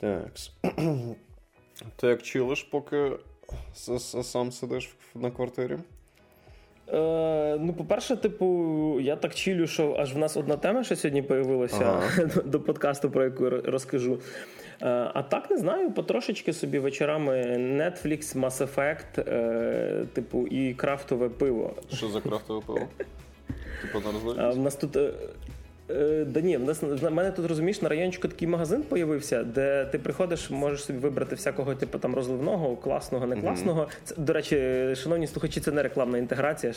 Так. Ти як чилиш, поки сам сидиш на квартирі? Е, Ну, по-перше, типу, я так чилю, що аж в нас одна тема ще сьогодні появилася ага. до, до подкасту, про яку розкажу. Е, а так не знаю, потрошечки собі вечорами Netflix, Mass Effect, е, типу, і крафтове пиво. Що за крафтове пиво? Типу на У нас тут. Е, да ні, в нас в мене тут розумієш на райончику такий магазин появився, де ти приходиш, можеш собі вибрати всякого типу там розливного, класного, не класного. Mm-hmm. Це, до речі, шановні слухачі, це не рекламна інтеграція.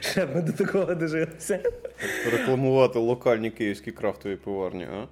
Ще ми до такого дожилися. Рекламувати локальні київські крафтові пиварні, а?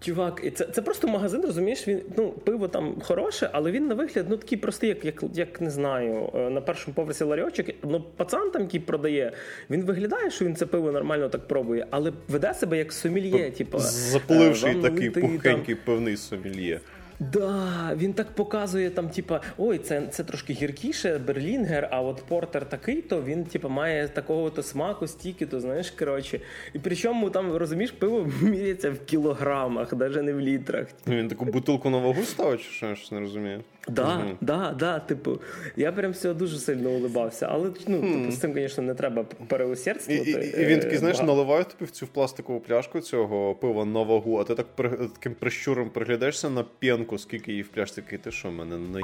Чувак, це це просто магазин, розумієш? Він ну пиво там хороше, але він на вигляд ну такий простий, як як, як не знаю, е, на першому поверсі ларьочок. Ну, пацан там який продає, він виглядає, що він це пиво нормально так пробує, але веде себе як сомельє. Типу, Запливший е, такий пухенький певний сомельє. Да, він так показує там, типа, ой, це це трошки гіркіше, берлінгер, а от портер такий, то він типа має такого то смаку, стільки, то знаєш, коротше. І причому там розумієш, пиво міряється в кілограмах, навіть не в літрах. Він таку бутилку на вагу ставить, чи що я не розумію? Да, угу. да, да, типу, я прям всього дуже сильно улибався, але ну, типу, з цим, звісно, не треба переусердствувати. І, і, і він такий, знаєш, наливає тобі в цю пластикову пляшку цього пива на вагу, а ти так таким прищуром приглядаєшся на п'янку, скільки її в пляшці, такий, ти що, мене на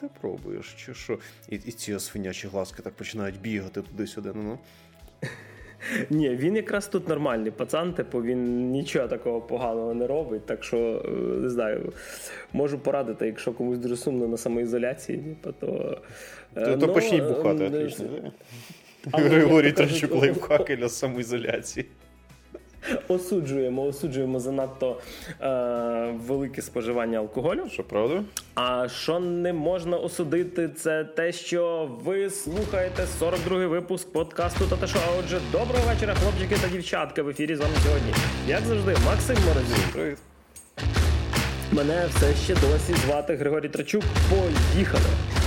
ти пробуєш? Чи що? І, і ці свинячі глазки так починають бігати туди-сюди. ну ну. Ні, він якраз тут нормальний пацан, типу він нічого такого поганого не робить. Так що е, не знаю, можу порадити, якщо комусь дуже сумно на самоізоляції, типу, то. Е, то, то почніть бухати, отлично. Григорій Трачук лайфхаки для самоізоляції. Осуджуємо, осуджуємо занадто е, велике споживання алкоголю. Що правда? А що не можна осудити, це те, що ви слухаєте 42-й випуск подкасту Тата Шо. А Отже, доброго вечора, хлопчики та дівчатка. В ефірі з вами сьогодні. Як завжди, Максим Морозів. Привіт. Мене все ще досі звати Григорій Трачук. Поїхали!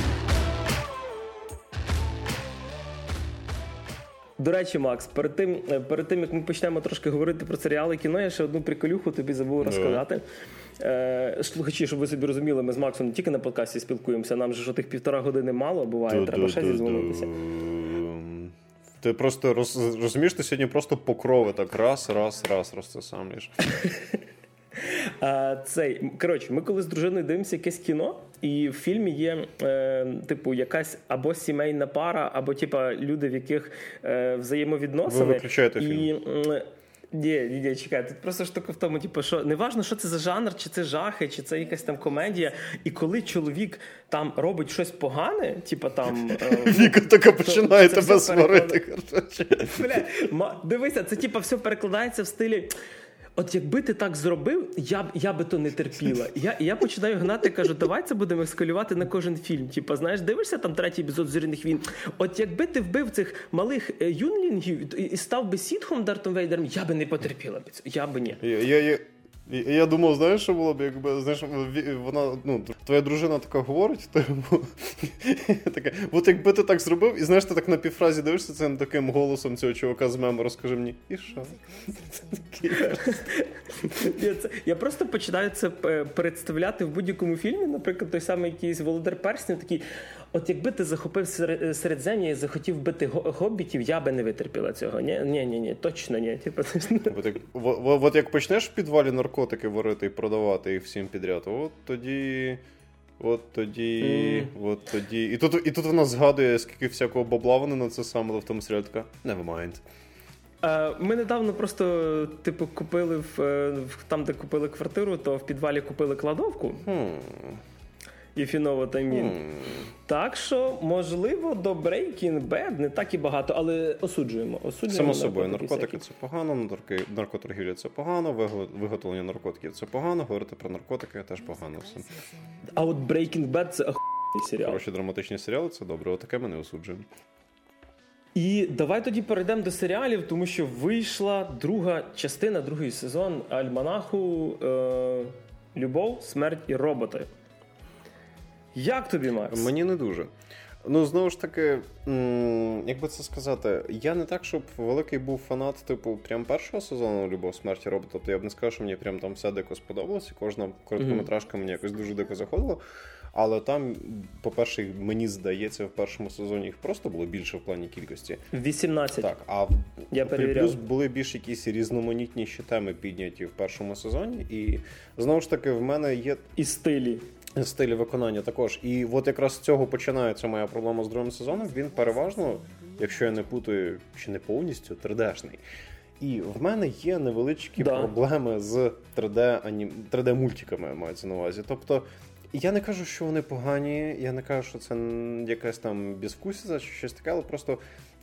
До речі, Макс, перед тим, е, перед тим як ми почнемо трошки говорити про серіали кіно, я ще одну приколюху тобі забув розказати. Е, Слухачі, щоб ви собі розуміли, ми з Максом не тільки на подкасті спілкуємося, нам же ж тих півтора години мало буває, треба ще зізвонитися. Ти просто роз, розумієш, ти сьогодні просто покрови так раз, раз, раз, раз це сам. Цей, Коротше, ми коли з дружиною дивимося якесь кіно, і в фільмі є, е, типу, якась або сімейна пара, або типа люди, в яких е, взаємовідносини. Ви виключаєте і, фільм. Ні, ні, ні, чекай, тут просто штука в тому, типу, що не важно, що це за жанр, чи це жахи, чи це якась там комедія. І коли чоловік там робить щось погане, типу там. Е, Віка така починає тебе сварити. Бля, Дивися, це типу все перекладається в стилі. От якби ти так зробив, я б я би то не терпіла. Я я починаю гнати, кажу, давай це будемо ескалювати на кожен фільм. Типа, знаєш, дивишся там третій епізод зоряних війн. От якби ти вбив цих малих е, юнлінгів і став би сітхом Дартом Вейдером, я би не потерпіла б цього. Я би ні. Я, я, і я думав, знаєш, що було б, якби знаєш, вона, ну, твоя дружина така говорить, то така, от якби ти так зробив, і знаєш, ти так на півфразі дивишся цим таким голосом цього чувака з мему, розкажи мені, і що? Я просто починаю це представляти в будь-якому фільмі, наприклад, той самий якийсь Володар Перснів, такий. От якби ти захопив середзем'я і захотів бити гоббітів, я би не витерпіла цього. Ні, ні, ні, ні, точно ні. Типу, от, як, от як почнеш в підвалі наркотики варити і продавати їх всім підряд, от тоді. От тоді, mm. от тоді. І тут і тут вона згадує, скільки всякого бабла вони на це саме в тому серіалі така, never mind. Ми недавно просто, типу, купили в там, де купили квартиру, то в підвалі купили кладовку. Hmm і фіноватамін. Mm. Так що, можливо, до Breaking Bad не так і багато, але осуджуємо. осуджуємо Само собою, наркотики всякі. це погано, наркоторгівля це погано, виготовлення наркотиків це погано, говорити про наркотики теж погано. все. А от Breaking Bad це охуєнний серіал. Хороші драматичні серіали це добре, отаке ми не осуджуємо. І давай тоді перейдемо до серіалів, тому що вийшла друга частина, другий сезон Альманаху е- Любов, смерть і роботи. Як тобі, Макс? Мені не дуже. Ну, знову ж таки, як би це сказати, я не так, щоб великий був фанат, типу, прям першого сезону Любов смерті робота. Тобто я б не сказав, що мені прям там все дико сподобалося. Кожна короткометражка мені якось дуже дико заходила. Але там, по-перше, мені здається, в першому сезоні їх просто було більше в плані кількості. 18. Так, а Я плюс були більш якісь різноманітніші теми підняті в першому сезоні. І знову ж таки, в мене є і стилі. Стилі виконання також. І от якраз з цього починається моя проблема з другим сезоном. Він переважно, якщо я не путаю, чи не повністю 3D-шний. І в мене є невеличкі да. проблеми з 3D анім... 3D мультиками мається на увазі. Тобто я не кажу, що вони погані, я не кажу, що це якась там безвкусіця чи щось таке, але просто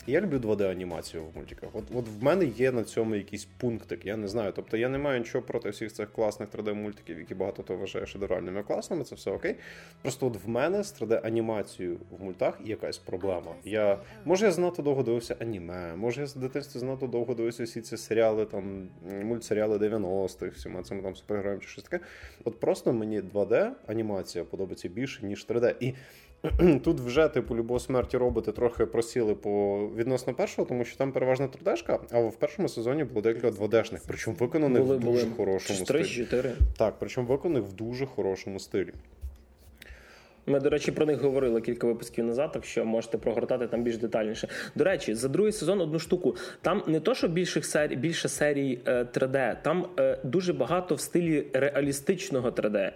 я люблю 2D-анімацію в мультиках. От от в мене є на цьому якийсь пунктик, я не знаю. Тобто я не маю нічого проти всіх цих класних 3D-мультиків, які багато хто вважає шедевральними класними, це все окей. Просто от в мене з 3D-анімацією в мультах є якась проблема. Я, Може, я занадто довго дивився аніме, може я з дитинства занадто довго дивився всі ці серіали, там мультсеріали 90-х, всіма цими там супергероями чи щось таке. От просто мені 2D-анімація подобається більше, ніж 3D. І Тут вже, типу, любов смерті роботи трохи просіли по відносно першого, тому що там переважно 3D-шка, а в першому сезоні було декілька 2D-шних, причому виконаних були, в дуже були. хорошому 3, стилі. 4. Так, причому виконаних в дуже хорошому стилі. Ми, до речі, про них говорили кілька випусків назад, так що можете прогортати там більш детальніше. До речі, за другий сезон одну штуку. Там не то, що більше серій, більше серій 3D, там е, дуже багато в стилі реалістичного 3D.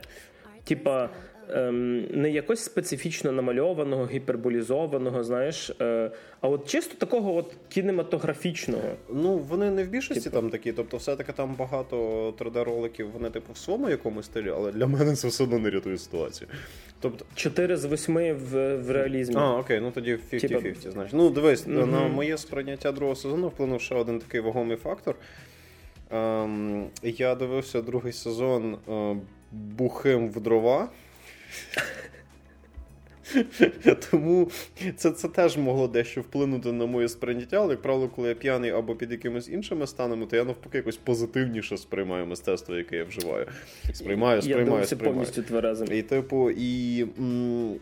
Типа ем, не якось специфічно намальованого, гіперболізованого, знаєш, е, а от чисто такого от кінематографічного. Ну вони не в більшості типу. там такі, тобто, все-таки там багато 3D-роликів, вони типу в своєму якомусь стилі, але для мене це все одно не рятує ситуацію. Тобто 4 з 8 в в реалізмі. А, окей, ну тоді 50-50, типу... значить. Ну, дивись, mm на моє сприйняття другого сезону вплинув ще один такий вагомий фактор. Ем, Я дивився другий сезон е, бухим в дрова. Тому це це теж могло дещо вплинути на моє сприйняття, але, як правило, коли я п'яний або під якимись іншими станами, то я навпаки якось позитивніше сприймаю мистецтво, яке я вживаю. Сприймаю, сприймаю, я сприймаю. повністю тверезим. І, типу, і. М-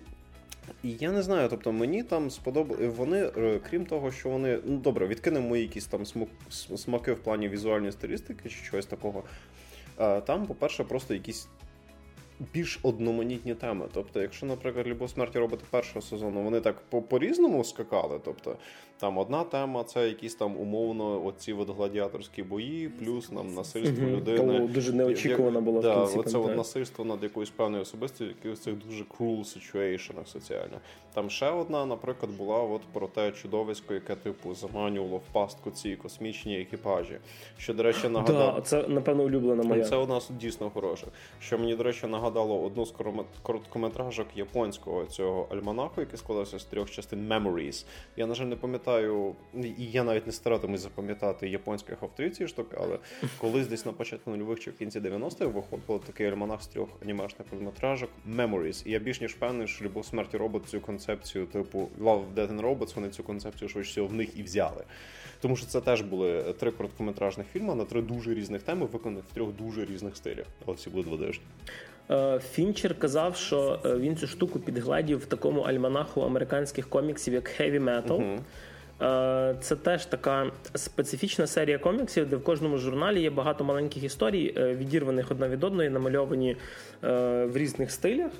і я не знаю, тобто мені там сподобали. Вони, е, крім того, що вони. Ну добре, відкинемо мої якісь там смаки в плані візуальної стилістики чи чогось такого. Там, по-перше, просто якісь більш одноманітні теми. Тобто, якщо, наприклад, любов смерті робити першого сезону, вони так по різному скакали. Тобто там одна тема це якісь там умовно оці от гладіаторські бої, плюс нам насильство людини. Дуже неочікувано було да, в кінці. Оце от насильство над якоюсь певною особистістю, якихось цих дуже cruel situationах соціально. Там ще одна, наприклад, була от про те чудовисько, яке типу заманювало в пастку ці космічні екіпажі. Що, до речі, нагадав... Да, це напевно улюблена моя. Це у нас дійсно хороше. Що мені, до речі, нагадало одну з короткометражок японського цього альманаху, який складався з трьох частин Memories. Я на жаль не пам'ятаю, і я навіть не старатимусь запам'ятати японських авторів цієї штуки, але колись десь на початку нульових чи в кінці 90-х виходив такий альманах з трьох анімешних короткометражок Memories. І я більш ніж певний, що любов смерті робот цю концепцію, типу Love, Death and Robots, вони цю концепцію швидше всього в них і взяли. Тому що це теж були три короткометражних фільми на три дуже різних теми, виконаних в трьох дуже різних стилях. Але всі були дводежні. Е, Фінчер казав, що е, він цю штуку підгледів в такому альманаху американських коміксів, як Heavy Metal. Uh-huh. Це теж така специфічна серія коміксів, де в кожному журналі є багато маленьких історій, відірваних одна від одної, намальовані в різних стилях.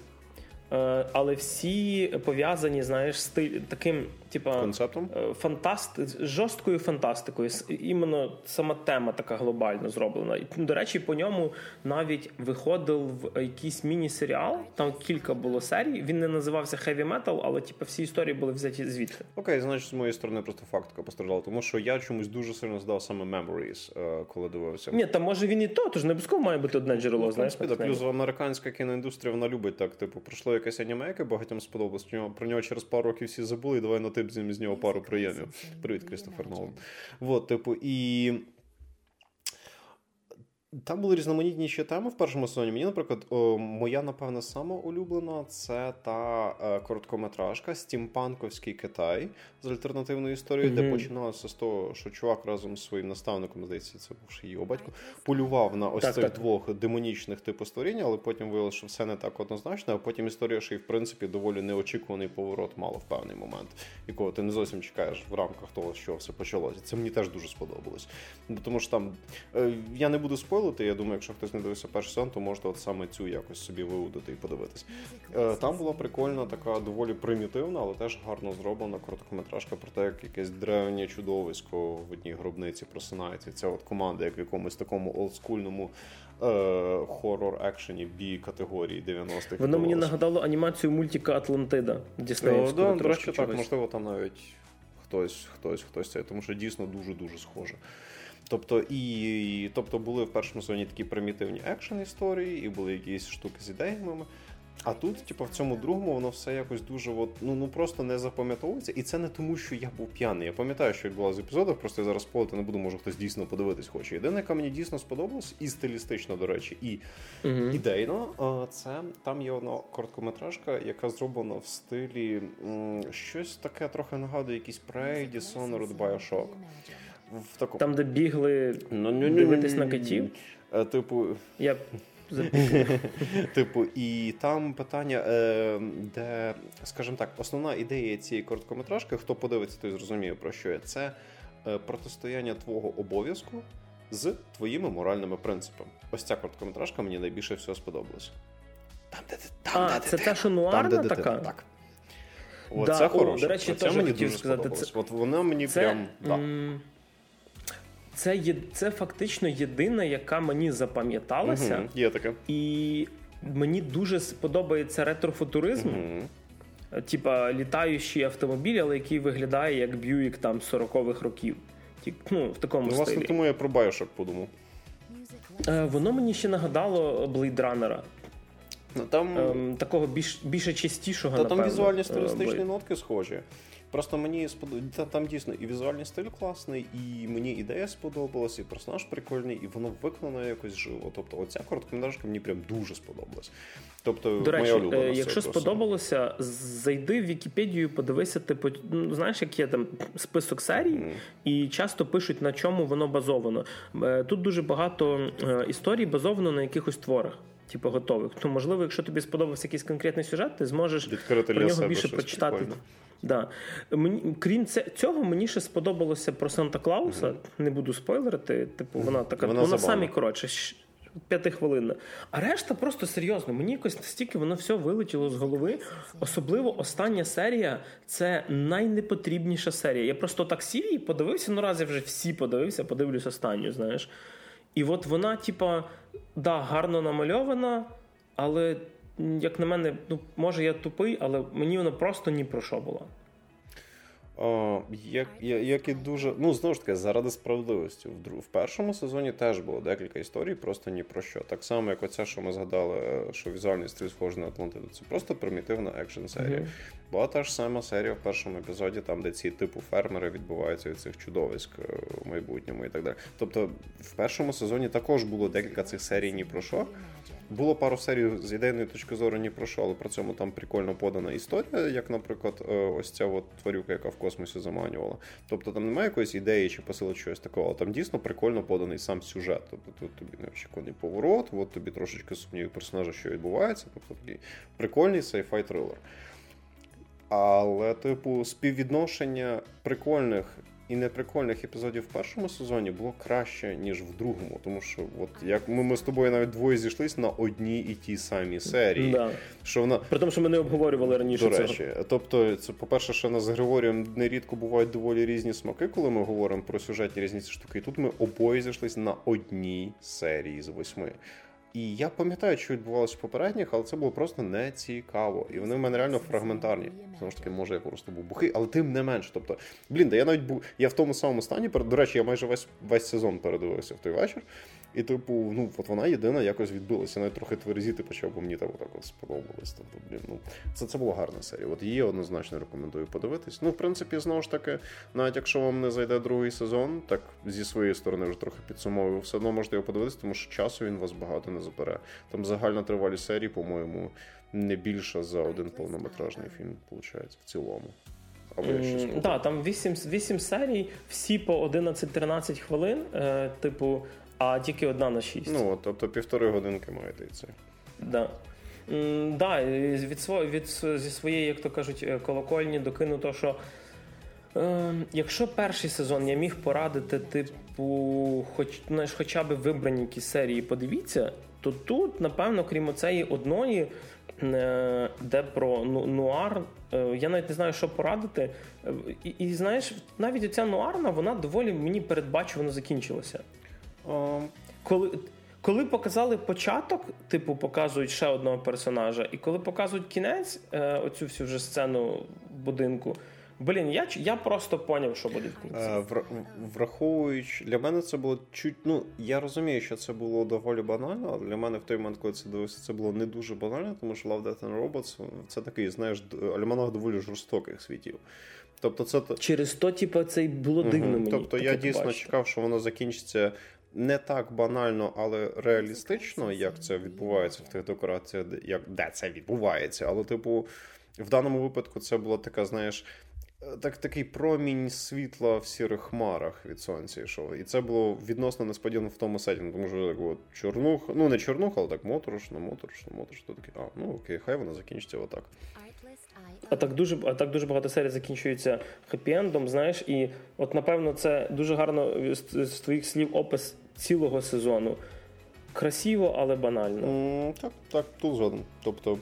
Е, але всі пов'язані, знаєш, з таким, типа концептом е, фантаст... жорсткою фантастикою. Іменно сама тема така глобально зроблена. І, До речі, по ньому навіть виходив якийсь міні-серіал. Там кілька було серій. Він не називався Heavy Metal, але типа всі історії були взяті звідти. Окей, значить, з моєї сторони просто фактика постраждала, тому що я чомусь дуже сильно здав саме Memories, е, коли дивився. Ні, там може він і то, тож не обов'язково має бути одне джерело. Ну, знаєш, плюс американська кіноіндустрія вона любить так, типу, пройшло якесь аніме, яке багатьом сподобалось. Про нього через пару років всі забули, і давай на тип з нього пару приємів. Привіт, Крістофер Нолан. Вот, типу, і. Там були різноманітні ще теми в першому сезоні. Мені, наприклад, о, моя, напевно, сама улюблена це та е, короткометражка Стімпанковський Китай з альтернативною історією, mm-hmm. де починалося з того, що чувак разом з своїм наставником, здається, це був ще його батько, полював на ось так, цих так. двох демонічних типу створінь, але потім виявилося, що все не так однозначно. А потім історія, що і в принципі доволі неочікуваний поворот мало в певний момент, якого ти не зовсім чекаєш в рамках того, що все почалося. Це мені теж дуже сподобалось. Тому що там е, я не буду спойлерити, спойлити. Я думаю, якщо хтось не дивився перший сезон, то можете от саме цю якось собі виудити і подивитись. Е, там була прикольна, така доволі примітивна, але теж гарно зроблена короткометражка про те, як якесь древнє чудовисько в одній гробниці просинається. Ця от команда, як в якомусь такому олдскульному е, хорор екшені бі категорії 90-х. Воно мені нагадало анімацію мультика Атлантида. Діснеївську. Е, да, до речі, так, можливо, там навіть хтось, хтось, хтось це, тому що дійсно дуже дуже схоже. Тобто і тобто були в першому сезоні такі примітивні екшен історії, і були якісь штуки з ідеями. А тут, типу, в цьому другому воно все якось дуже от, ну ну просто не запам'ятовується. І це не тому, що я був п'яний. Я пам'ятаю, що відбувалося в епізодах, просто я зараз полити не буду, може хтось дійсно подивитись хоче. Єдине, яка мені дійсно сподобалось, і стилістично, до речі, і uh ідейно, це там є одна короткометражка, яка зроблена в стилі м, щось таке трохи нагадує, якийсь Prey, Dishonored, Bioshock в такому. Там, де бігли ну, ну, дивитись на котів. Е, типу. Я Типу, і там питання, е, де, скажімо так, основна ідея цієї короткометражки, хто подивиться, той зрозуміє, про що є, це е, протистояння твого обов'язку з твоїми моральними принципами. Ось ця короткометражка мені найбільше всього сподобалась. Там, де там, а, де це та, що нуарна там, де така? Так. О, да, це хороше. До речі, це мені дуже сказати, сподобалось. Це... От вона мені це... прям. Да. Це є це фактично єдина, яка мені запам'яталася. Угу, Є таке. І мені дуже сподобається ретрофутуризм. Угу. Типа літаючий автомобіль, але який виглядає як Б'юік там 40-х років. Ну, в такому ну, власне, стилі. тому я про Bioshock подумав. Е, Воно мені ще нагадало Блейдранера. Ну, там... Ем, такого більш, більше чистішого. Та напевно, Там візуальні стилістичні нотки схожі. Просто мені сподобається там дійсно і візуальний стиль класний, і мені ідея сподобалась, і персонаж прикольний, і воно виконано якось живо. Тобто, оця короткометражка мені прям дуже сподобалась. Тобто, До речі, моя е, якщо сподобалося, зайди в Вікіпедію, подивися, типу, ну знаєш, як є там список серій, mm. і часто пишуть на чому воно базовано. Е, тут дуже багато е, історій базовано на якихось творах. Типу готових. То можливо, якщо тобі сподобався якийсь конкретний сюжет, ти зможеш Відкрити про нього більше прочитати. Прикольно. Да. Мені, Крім цього, мені ще сподобалося про Санта Клауса. Mm-hmm. Не буду спойлерити. Типу, вона така вона, вона самі коротше. П'ятихвилинна. А решта просто серйозно. Мені якось настільки воно все вилетіло з голови. Особливо остання серія це найнепотрібніша серія. Я просто так сів і подивився. Ну раз я вже всі подивився, подивлюсь останню, знаєш. І от вона, типа, да, гарно намальована, але як на мене, ну може я тупий, але мені вона просто ні про що було. О, як як і дуже ну знову ж таки заради справедливості в в першому сезоні теж було декілька історій, просто ні про що. Так само, як оця, що ми згадали, що візуальний стиль схожий на Атлантиду. Це просто примітивна екшн серія. Mm-hmm. Була та ж сама серія в першому епізоді, там де ці типу фермери відбуваються від цих чудовиськ е, в майбутньому і так далі. Тобто, в першому сезоні також було декілька цих серій ні про що. Було пару серій з ідейної точки зору ні про що, але при цьому там прикольно подана історія, як, наприклад, е, ось ця от тварюка, яка в космосі заманювала. Тобто там немає якоїсь ідеї чи посили чогось такого, там дійсно прикольно поданий сам сюжет. Тобто тут тобі неочікуваний поворот, от тобі трошечки сумніві персонажа, що відбувається. Тобто такий прикольний сайфай трилер. Але, типу, співвідношення прикольних і неприкольних епізодів в першому сезоні було краще, ніж в другому. Тому що, от як ми, ми з тобою навіть двоє зійшлись на одній і тій самій серії. Да. Що вона... При тому, що ми не обговорювали раніше. До речі, цього. тобто, це, по-перше, що нас з Григорієм нерідко бувають доволі різні смаки, коли ми говоримо про сюжетні різні штуки. І тут ми обоє зійшлись на одній серії з восьми. І я пам'ятаю, що відбувалося в попередніх, але це було просто не цікаво. І вони в мене реально фрагментарні. Знову ж таки, може, я просто був бухий, але тим не менш. Тобто, блін, да я навіть був. Я в тому самому стані, до речі, я майже весь весь сезон передивився в той вечір. І, типу, ну от вона єдина якось відбилася. Навіть трохи тверезіти почав, бо мені так отак от сподобалось. Тобто, блін, ну це це була гарна серія. От її однозначно рекомендую подивитись. Ну, в принципі, знову ж таки, навіть якщо вам не зайде другий сезон, так зі своєї сторони вже трохи підсумовую, все одно можете його подивитися, тому що часу він вас багато не забере. Там загальна тривалість серії, по-моєму, не більша за один повнометражний фільм, виходить, в цілому. Так, да, там 8 8 серій, всі по 11-13 хвилин, е, типу, а тільки одна на 6. Ну, тобто півтори годинки маєте і це. Да. Да, від, від зі своєї, як то кажуть, е, колокольні докину то, що е, якщо перший сезон я міг порадити, типу, хоч знаєш, хоча б вибрані якісь серії, подивіться, то тут, напевно, крім цієї одної, е, де про ну, нуар, е, я навіть не знаю, що порадити. І, і знаєш, навіть оця нуарна, вона доволі мені передбачувано закінчилася. Um. Коли коли показали початок, типу показують ще одного персонажа, і коли показують кінець, е, оцю всю вже сцену будинку. Блін, я я просто поняв, що буде в кінці. Е, враховуючи, для мене це було чуть. Ну, я розумію, що це було доволі банально, але для мене в той момент, коли це дивився, це було не дуже банально, тому що Love, Death and Robots це такий, знаєш, альманах доволі жорстоких світів. Тобто, це через то, типу, це й було дивно. Угу. мені. Тобто я дійсно побачити. чекав, що воно закінчиться не так банально, але реалістично, як це відбувається в тих декораціях, як де це відбувається. Але, типу, в даному випадку це була така, знаєш. Так, такий промінь світла в сірих хмарах від сонця йшов. І це було відносно несподівано в тому сетінгу, тому що так от чорнух, ну не чорнух, але так моторошно, моторошно, моторошно. Таке, а, ну окей, хай воно закінчиться отак. Так дуже а так дуже багато серій закінчується хеппі-ендом, знаєш, і от напевно це дуже гарно з, з твоїх слів опис цілого сезону. Красиво, але банально. Mm, так, так, тут згоден. Тобто,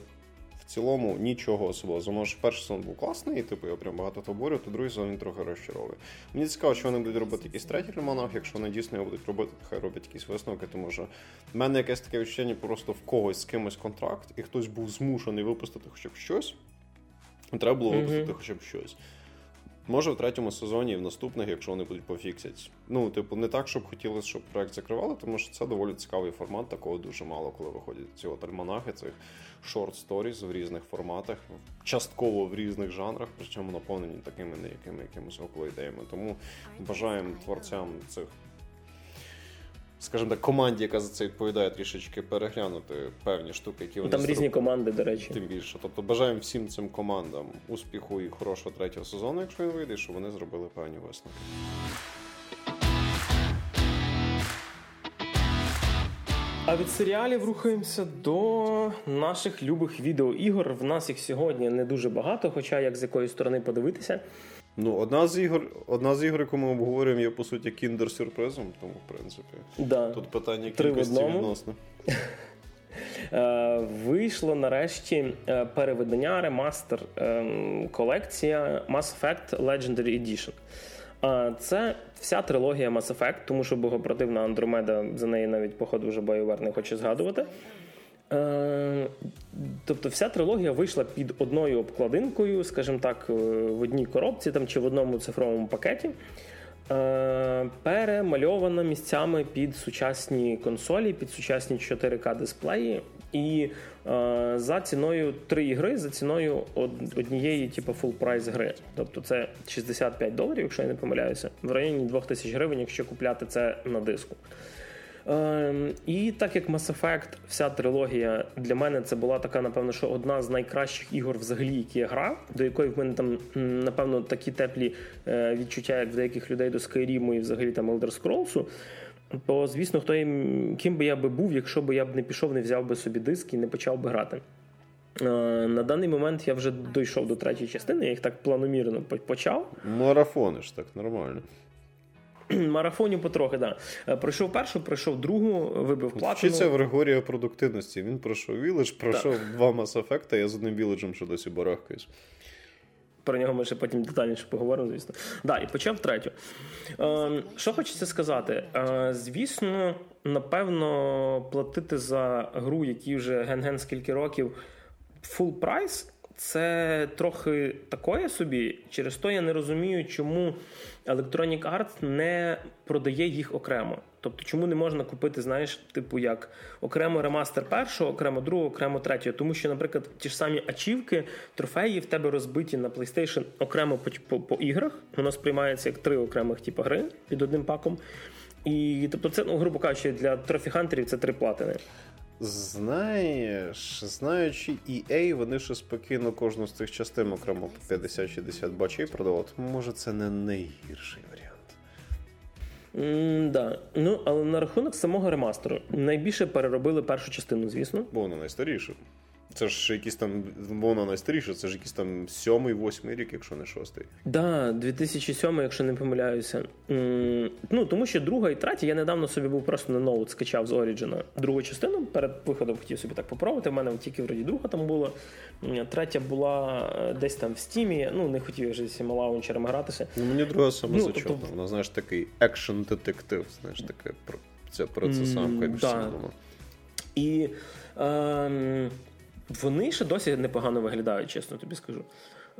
в цілому нічого особливого. Може, перший сезон був класний, і типу я прям багато фаборю, то другий сезон він трохи розчаровує. Мені цікаво, що вони будуть робити якийсь третій ремонах. Якщо вони дійсно його будуть робити, хай роблять якісь висновки, тому що в мене якесь таке відчуття просто в когось з кимось контракт, і хтось був змушений випустити хоча б щось. Треба було випустити mm-hmm. хоча б щось. Може, в третьому сезоні і в наступних, якщо вони будуть пофіксять. Ну, типу, не так, щоб хотілося, щоб проект закривали, тому що це доволі цікавий формат, такого дуже мало, коли виходять ці от альманахи, цих шорт сторіз в різних форматах, частково в різних жанрах, причому наповнені такими неякими якимись около ідеями. Тому бажаємо творцям цих скажімо так, команді, яка за це відповідає, трішечки переглянути певні штуки, які вони там різні зроб... команди, до речі. Тим більше. Тобто бажаємо всім цим командам успіху і хорошого третього сезону, якщо він вийде, щоб вони зробили певні висновки. А від серіалів рухаємося до наших любих відеоігор. В нас їх сьогодні не дуже багато, хоча як з якої сторони подивитися. Ну, одна з ігор, одна з ігор, яку ми обговорюємо, є по суті кіндер-сюрпризом, тому в принципі да. тут питання кількості відносно. Е, вийшло нарешті е, переведення ремастер ем, колекція Mass Effect Legendary Edition. Е, це вся трилогія Mass Effect, тому що богопротивна Андромеда за неї навіть, походу, вже BioWare не хоче згадувати. Е, тобто вся трилогія вийшла під одною обкладинкою, скажімо так, е, в одній коробці там чи в одному цифровому пакеті. Е, перемальована місцями під сучасні консолі, під сучасні 4К дисплеї. І за ціною три ігри, за ціною однієї, типу, full прайс гри. Тобто це 65 доларів, якщо я не помиляюся, в районі 2000 гривень, якщо купляти це на диску. Ем, і так як Mass Effect, вся трилогія для мене це була така, напевно, що одна з найкращих ігор, взагалі, які я грав, до якої в мене там, напевно, такі теплі е, відчуття, як в деяких людей до Skyrim і взагалі там Elder Scrolls, то, звісно, хто ким би я би був, якщо б я б не пішов, не взяв би собі диск і не почав би грати. Е, на даний момент я вже дійшов до третьої частини, я їх так планомірно почав. Марафониш так нормально. Марафонів потрохи, да. Е, пройшов першу, пройшов другу, вибив платину. Вчиться в Григорія продуктивності. Він пройшов Village, пройшов так. два Mass Effect, я з одним Village що досі барахкаюсь. Про нього ми ще потім детальніше поговоримо, звісно. Да, і почав третю. Е, Що хочеться сказати? Е, Звісно, напевно, платити за гру, які вже ген-ген скільки років, full прайс це трохи такое собі. Через то я не розумію, чому Electronic Arts не продає їх окремо. Тобто, чому не можна купити, знаєш, типу, як окремо ремастер першого, окремо другого, окремо третього. Тому що, наприклад, ті ж самі ачівки, трофеї в тебе розбиті на PlayStation окремо по, по, по іграх. Воно сприймається як три окремих типу, гри під одним паком. І тобто, це, ну, грубо кажучи, для трофі-хантерів це три платини. Знаєш, знаючи EA, вони ще спокійно кожну з цих частин окремо по 50-60 бачей продавати. Може, це не найгірший варіант. Mm, да. Ну, але на рахунок самого ремастеру найбільше переробили першу частину, звісно. Бо вона найстаріша. Це ж якийсь там, воно найстаріше, це ж якийсь там сьомий, восьмий рік, якщо не шостий. Да, 2007, якщо не помиляюся. Ну, тому що друга і третя, я недавно собі був просто на ноут скачав з Origin другу частину. Перед виходом хотів собі так попробувати. У мене тільки вроді друга там була. Третя була е, десь там в стімі. Ну, не хотів я вже зі лаунчером гратися. Ну, мені друга саме ну, зачетна. Тобто... Вона, знаєш, такий екшн детектив, знаєш, таке про це про це сам, да. І. Ем... Вони ще досі непогано виглядають, чесно тобі скажу.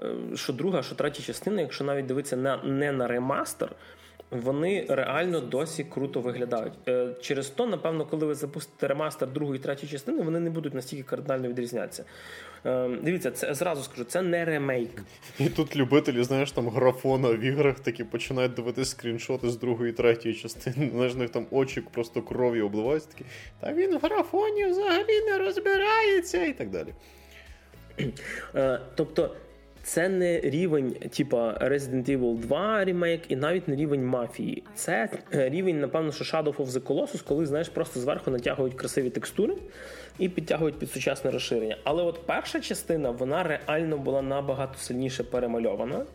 Е, що друга, що третя частина, якщо навіть дивитися на не на ремастер, вони реально досі круто виглядають. Е, через то, напевно, коли ви запустите ремастер другої і третьої частини, вони не будуть настільки кардинально відрізнятися. Е, дивіться, це зразу скажу, це не ремейк. І тут любителі, знаєш, там графона в іграх такі починають дивитися скріншоти з другої і третьої частини. Знаєш, них там очі просто кров'ю обливаються такі. Та він в графоні взагалі не розбирається і так далі. Е, тобто. Це не рівень, типа Resident Evil 2 ремейк, і навіть не рівень мафії. Це рівень, напевно, що Shadow of the Colossus, коли знаєш, просто зверху натягують красиві текстури і підтягують під сучасне розширення. Але от перша частина вона реально була набагато сильніше перемальована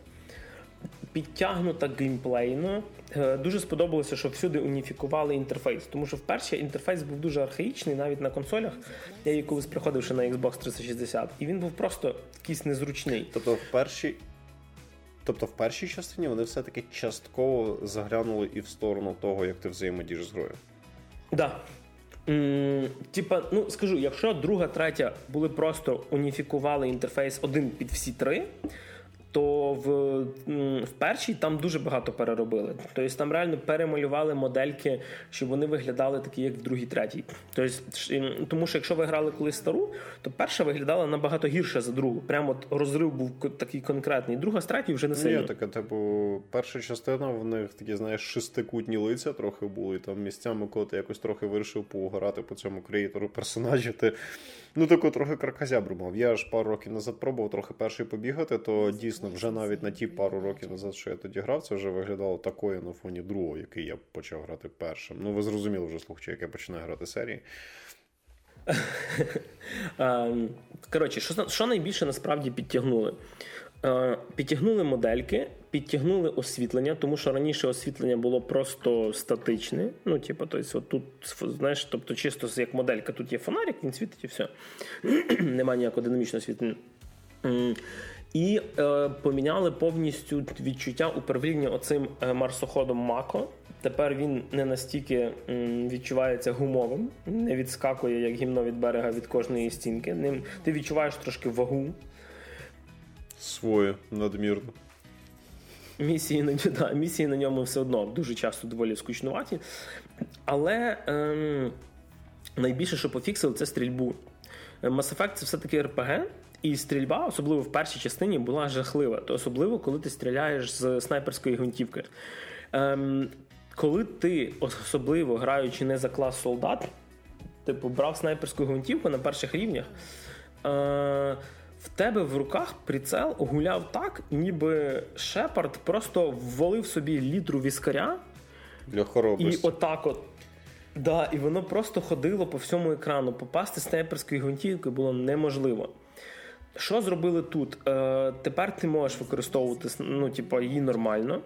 підтягнута геймплейно. Е, дуже сподобалося, що всюди уніфікували інтерфейс, тому що вперше інтерфейс був дуже архаїчний, навіть на консолях. Я її колись приходивши на Xbox 360, і він був просто якийсь незручний. Тобто, в першій Тобто в першій частині вони все-таки частково заглянули і в сторону того, як ти взаємодієш з грою. Так. Да. Типа, ну скажу, якщо друга, третя були просто уніфікували інтерфейс один під всі три, то в в першій там дуже багато переробили. Тобто там реально перемалювали модельки, щоб вони виглядали такі, як в другій, третій. Тобто, Тому що якщо ви грали колись стару, то перша виглядала набагато гірше за другу. Прямо от розрив був такий конкретний. Друга з третьої вже не сильно. Ні, таке, типу, перша частина в них такі, знаєш, шестикутні лиця трохи були. Там місцями, коли ти якось трохи вирішив поугорати по цьому креатору персонажі, ти ну таку трохи кракозябру мав. Я ж пару років назад пробував трохи перший побігати, то дійсно вже навіть на ті пару років назад, що я тоді грав, це вже виглядало такою на фоні другого, який я почав грати першим. Ну, ви зрозуміли вже слухачі, як я починаю грати серії. Ем, коротше, що що найбільше насправді підтягнули? Е, підтягнули модельки, підтягнули освітлення, тому що раніше освітлення було просто статичне. Ну, типу, тобто, тут, знаєш, тобто, чисто як моделька, тут є фонарик, він світить і все. Немає ніякого динамічного освітлення. І е, поміняли повністю відчуття управління оцим е, марсоходом Мако. Тепер він не настільки відчувається гумовим, не відскакує як гімно від берега від кожної стінки. Ним ти відчуваєш трошки вагу. Своє надмірно. Місії на да, місії на ньому все одно дуже часто доволі скучнуваті. Але ем, найбільше, що пофіксили, це стрільбу. Mass Effect це все-таки РПГ. І стрільба, особливо в першій частині, була жахлива. То особливо, коли ти стріляєш з снайперської гвинтівки. Ем, Коли ти, особливо граючи не за клас солдат, типу брав снайперську гвинтівку на перших рівнях, е, в тебе в руках прицел гуляв так, ніби Шепард просто ввалив собі літру віскаря. Для хоробрості. І отак от. Да, І воно просто ходило по всьому екрану. Попасти снайперською гвинтівкою було неможливо. Що зробили тут? Е, Тепер ти можеш використовувати ну, типу, її нормально.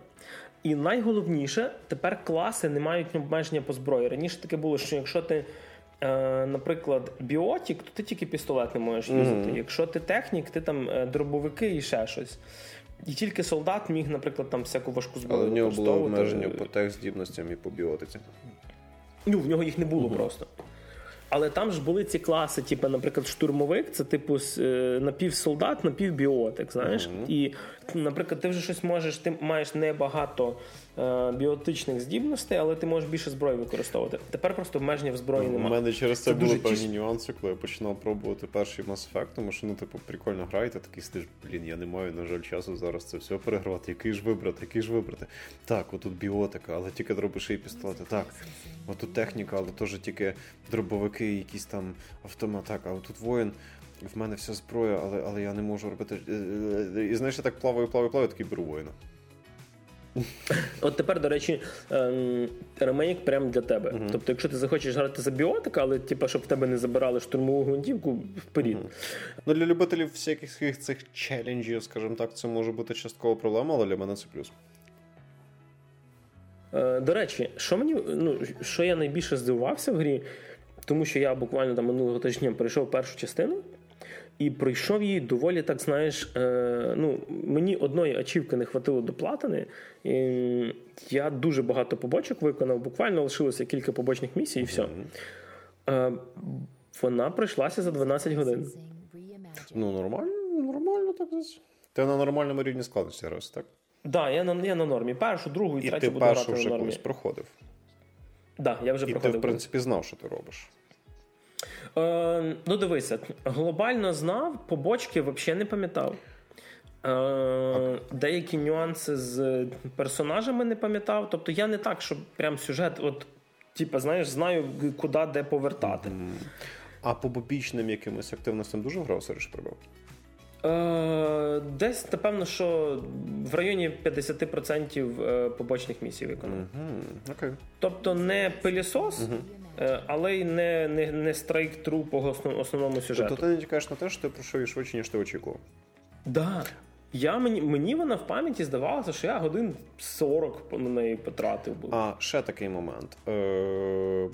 І найголовніше, тепер класи не мають обмеження по зброї. Раніше таке було, що якщо ти, наприклад, біотік, то ти тільки пістолет не можеш юзати. Mm-hmm. Якщо ти технік, ти там е, дробовики і ще щось. І тільки солдат міг, наприклад, там всяку важку зброю. Але в нього було обмеження по тех здібностям і по біотиці. Ну, в нього їх не було mm-hmm. просто. Але там ж були ці класи, типу, наприклад, штурмовик, це типу е, напівсолдат, напівбіотик. Знаєш, mm-hmm. і, наприклад, ти вже щось можеш, ти маєш небагато е, біотичних здібностей, але ти можеш більше зброї використовувати. Тепер просто обмеження в зброї немає. У мене через це, це були певні тіш... нюанси, коли я починав пробувати перший Mass Effect, тому що ну, типу, прикольно граєте, такий стиш, блін, я не маю, на жаль, часу зараз це все перегравати. Який ж вибрати, який ж вибрати. Так, отут біотика, але тільки дробиші і пістолети. Так, отут техніка, але теж тільки дробовики, якісь там автомат. Так, а отут воїн. В мене вся зброя, але але я не можу робити. Е, е, і знаєш, я так плаваю, плаваю, плаваю, такий беру воїна. От тепер, до речі, ем, ремейк прямо для тебе. Uh-huh. Тобто, якщо ти захочеш грати за біотика, але типу, щоб в тебе не забирали штурмову гвинтівку, вперед. Uh-huh. Ну, Для любителів всяких цих челенджів, скажімо так, це може бути часткова проблема, але для мене це плюс. Е, до речі, що мені ну, що я найбільше здивувався в грі, тому що я буквально там минулого тижня пройшов першу частину. І пройшов її доволі так, знаєш, е, ну, мені одної ачівки не хватило до платини. І Я дуже багато побочок виконав, буквально лишилося кілька побочних місій, і все. Е, Вона пройшлася за 12 годин. Ну, нормально, нормально так. Ти на нормальному рівні складності грався, так? Так, да, я на я на нормі. Першу, другу і, і третю ти буду першу грати вже на нормі. колись проходив. Так, да, я вже і проходив. ти, в принципі, знав, що ти робиш. Е, Ну, дивися, глобально знав, побочки взагалі не пам'ятав. Е, Деякі нюанси з персонажами не пам'ятав. Тобто я не так, щоб прям сюжет, от, типа, знаєш, знаю, куди де повертати. Mm-hmm. А по побічним якимось активностям дуже грав Серж прибав? Е, Десь, напевно, що в районі 50% е, побочних місій виконав. Mm-hmm. Okay. Тобто не пилісос, mm-hmm. Але й не не, не страйк-тру по основному сюжету. Тобто ти не чекаєш на те, що ти пройшов і швидше, ніж ти очікував. Да. Я Мені мені вона в пам'яті здавалося, що я годин 40 на неї потратив. був. А ще такий момент. Е,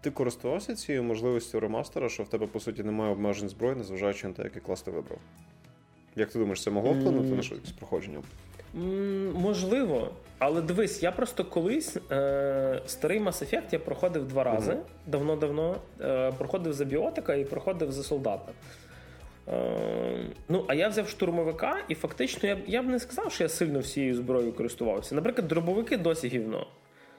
ти користувався цією можливістю ремастера, що в тебе, по суті, немає обмежень зброї, незважаючи на те, який клас ти вибрав. Як ти думаєш, це могло вплинути на швидкість проходження? Можливо. Але дивись, я просто колись е, старий Mass Effect я проходив два рази mm-hmm. давно-давно. Е, проходив за біотика і проходив за солдата. Е, ну, а я взяв штурмовика, і фактично я я б не сказав, що я сильно всією зброєю користувався. Наприклад, дробовики досі гівно.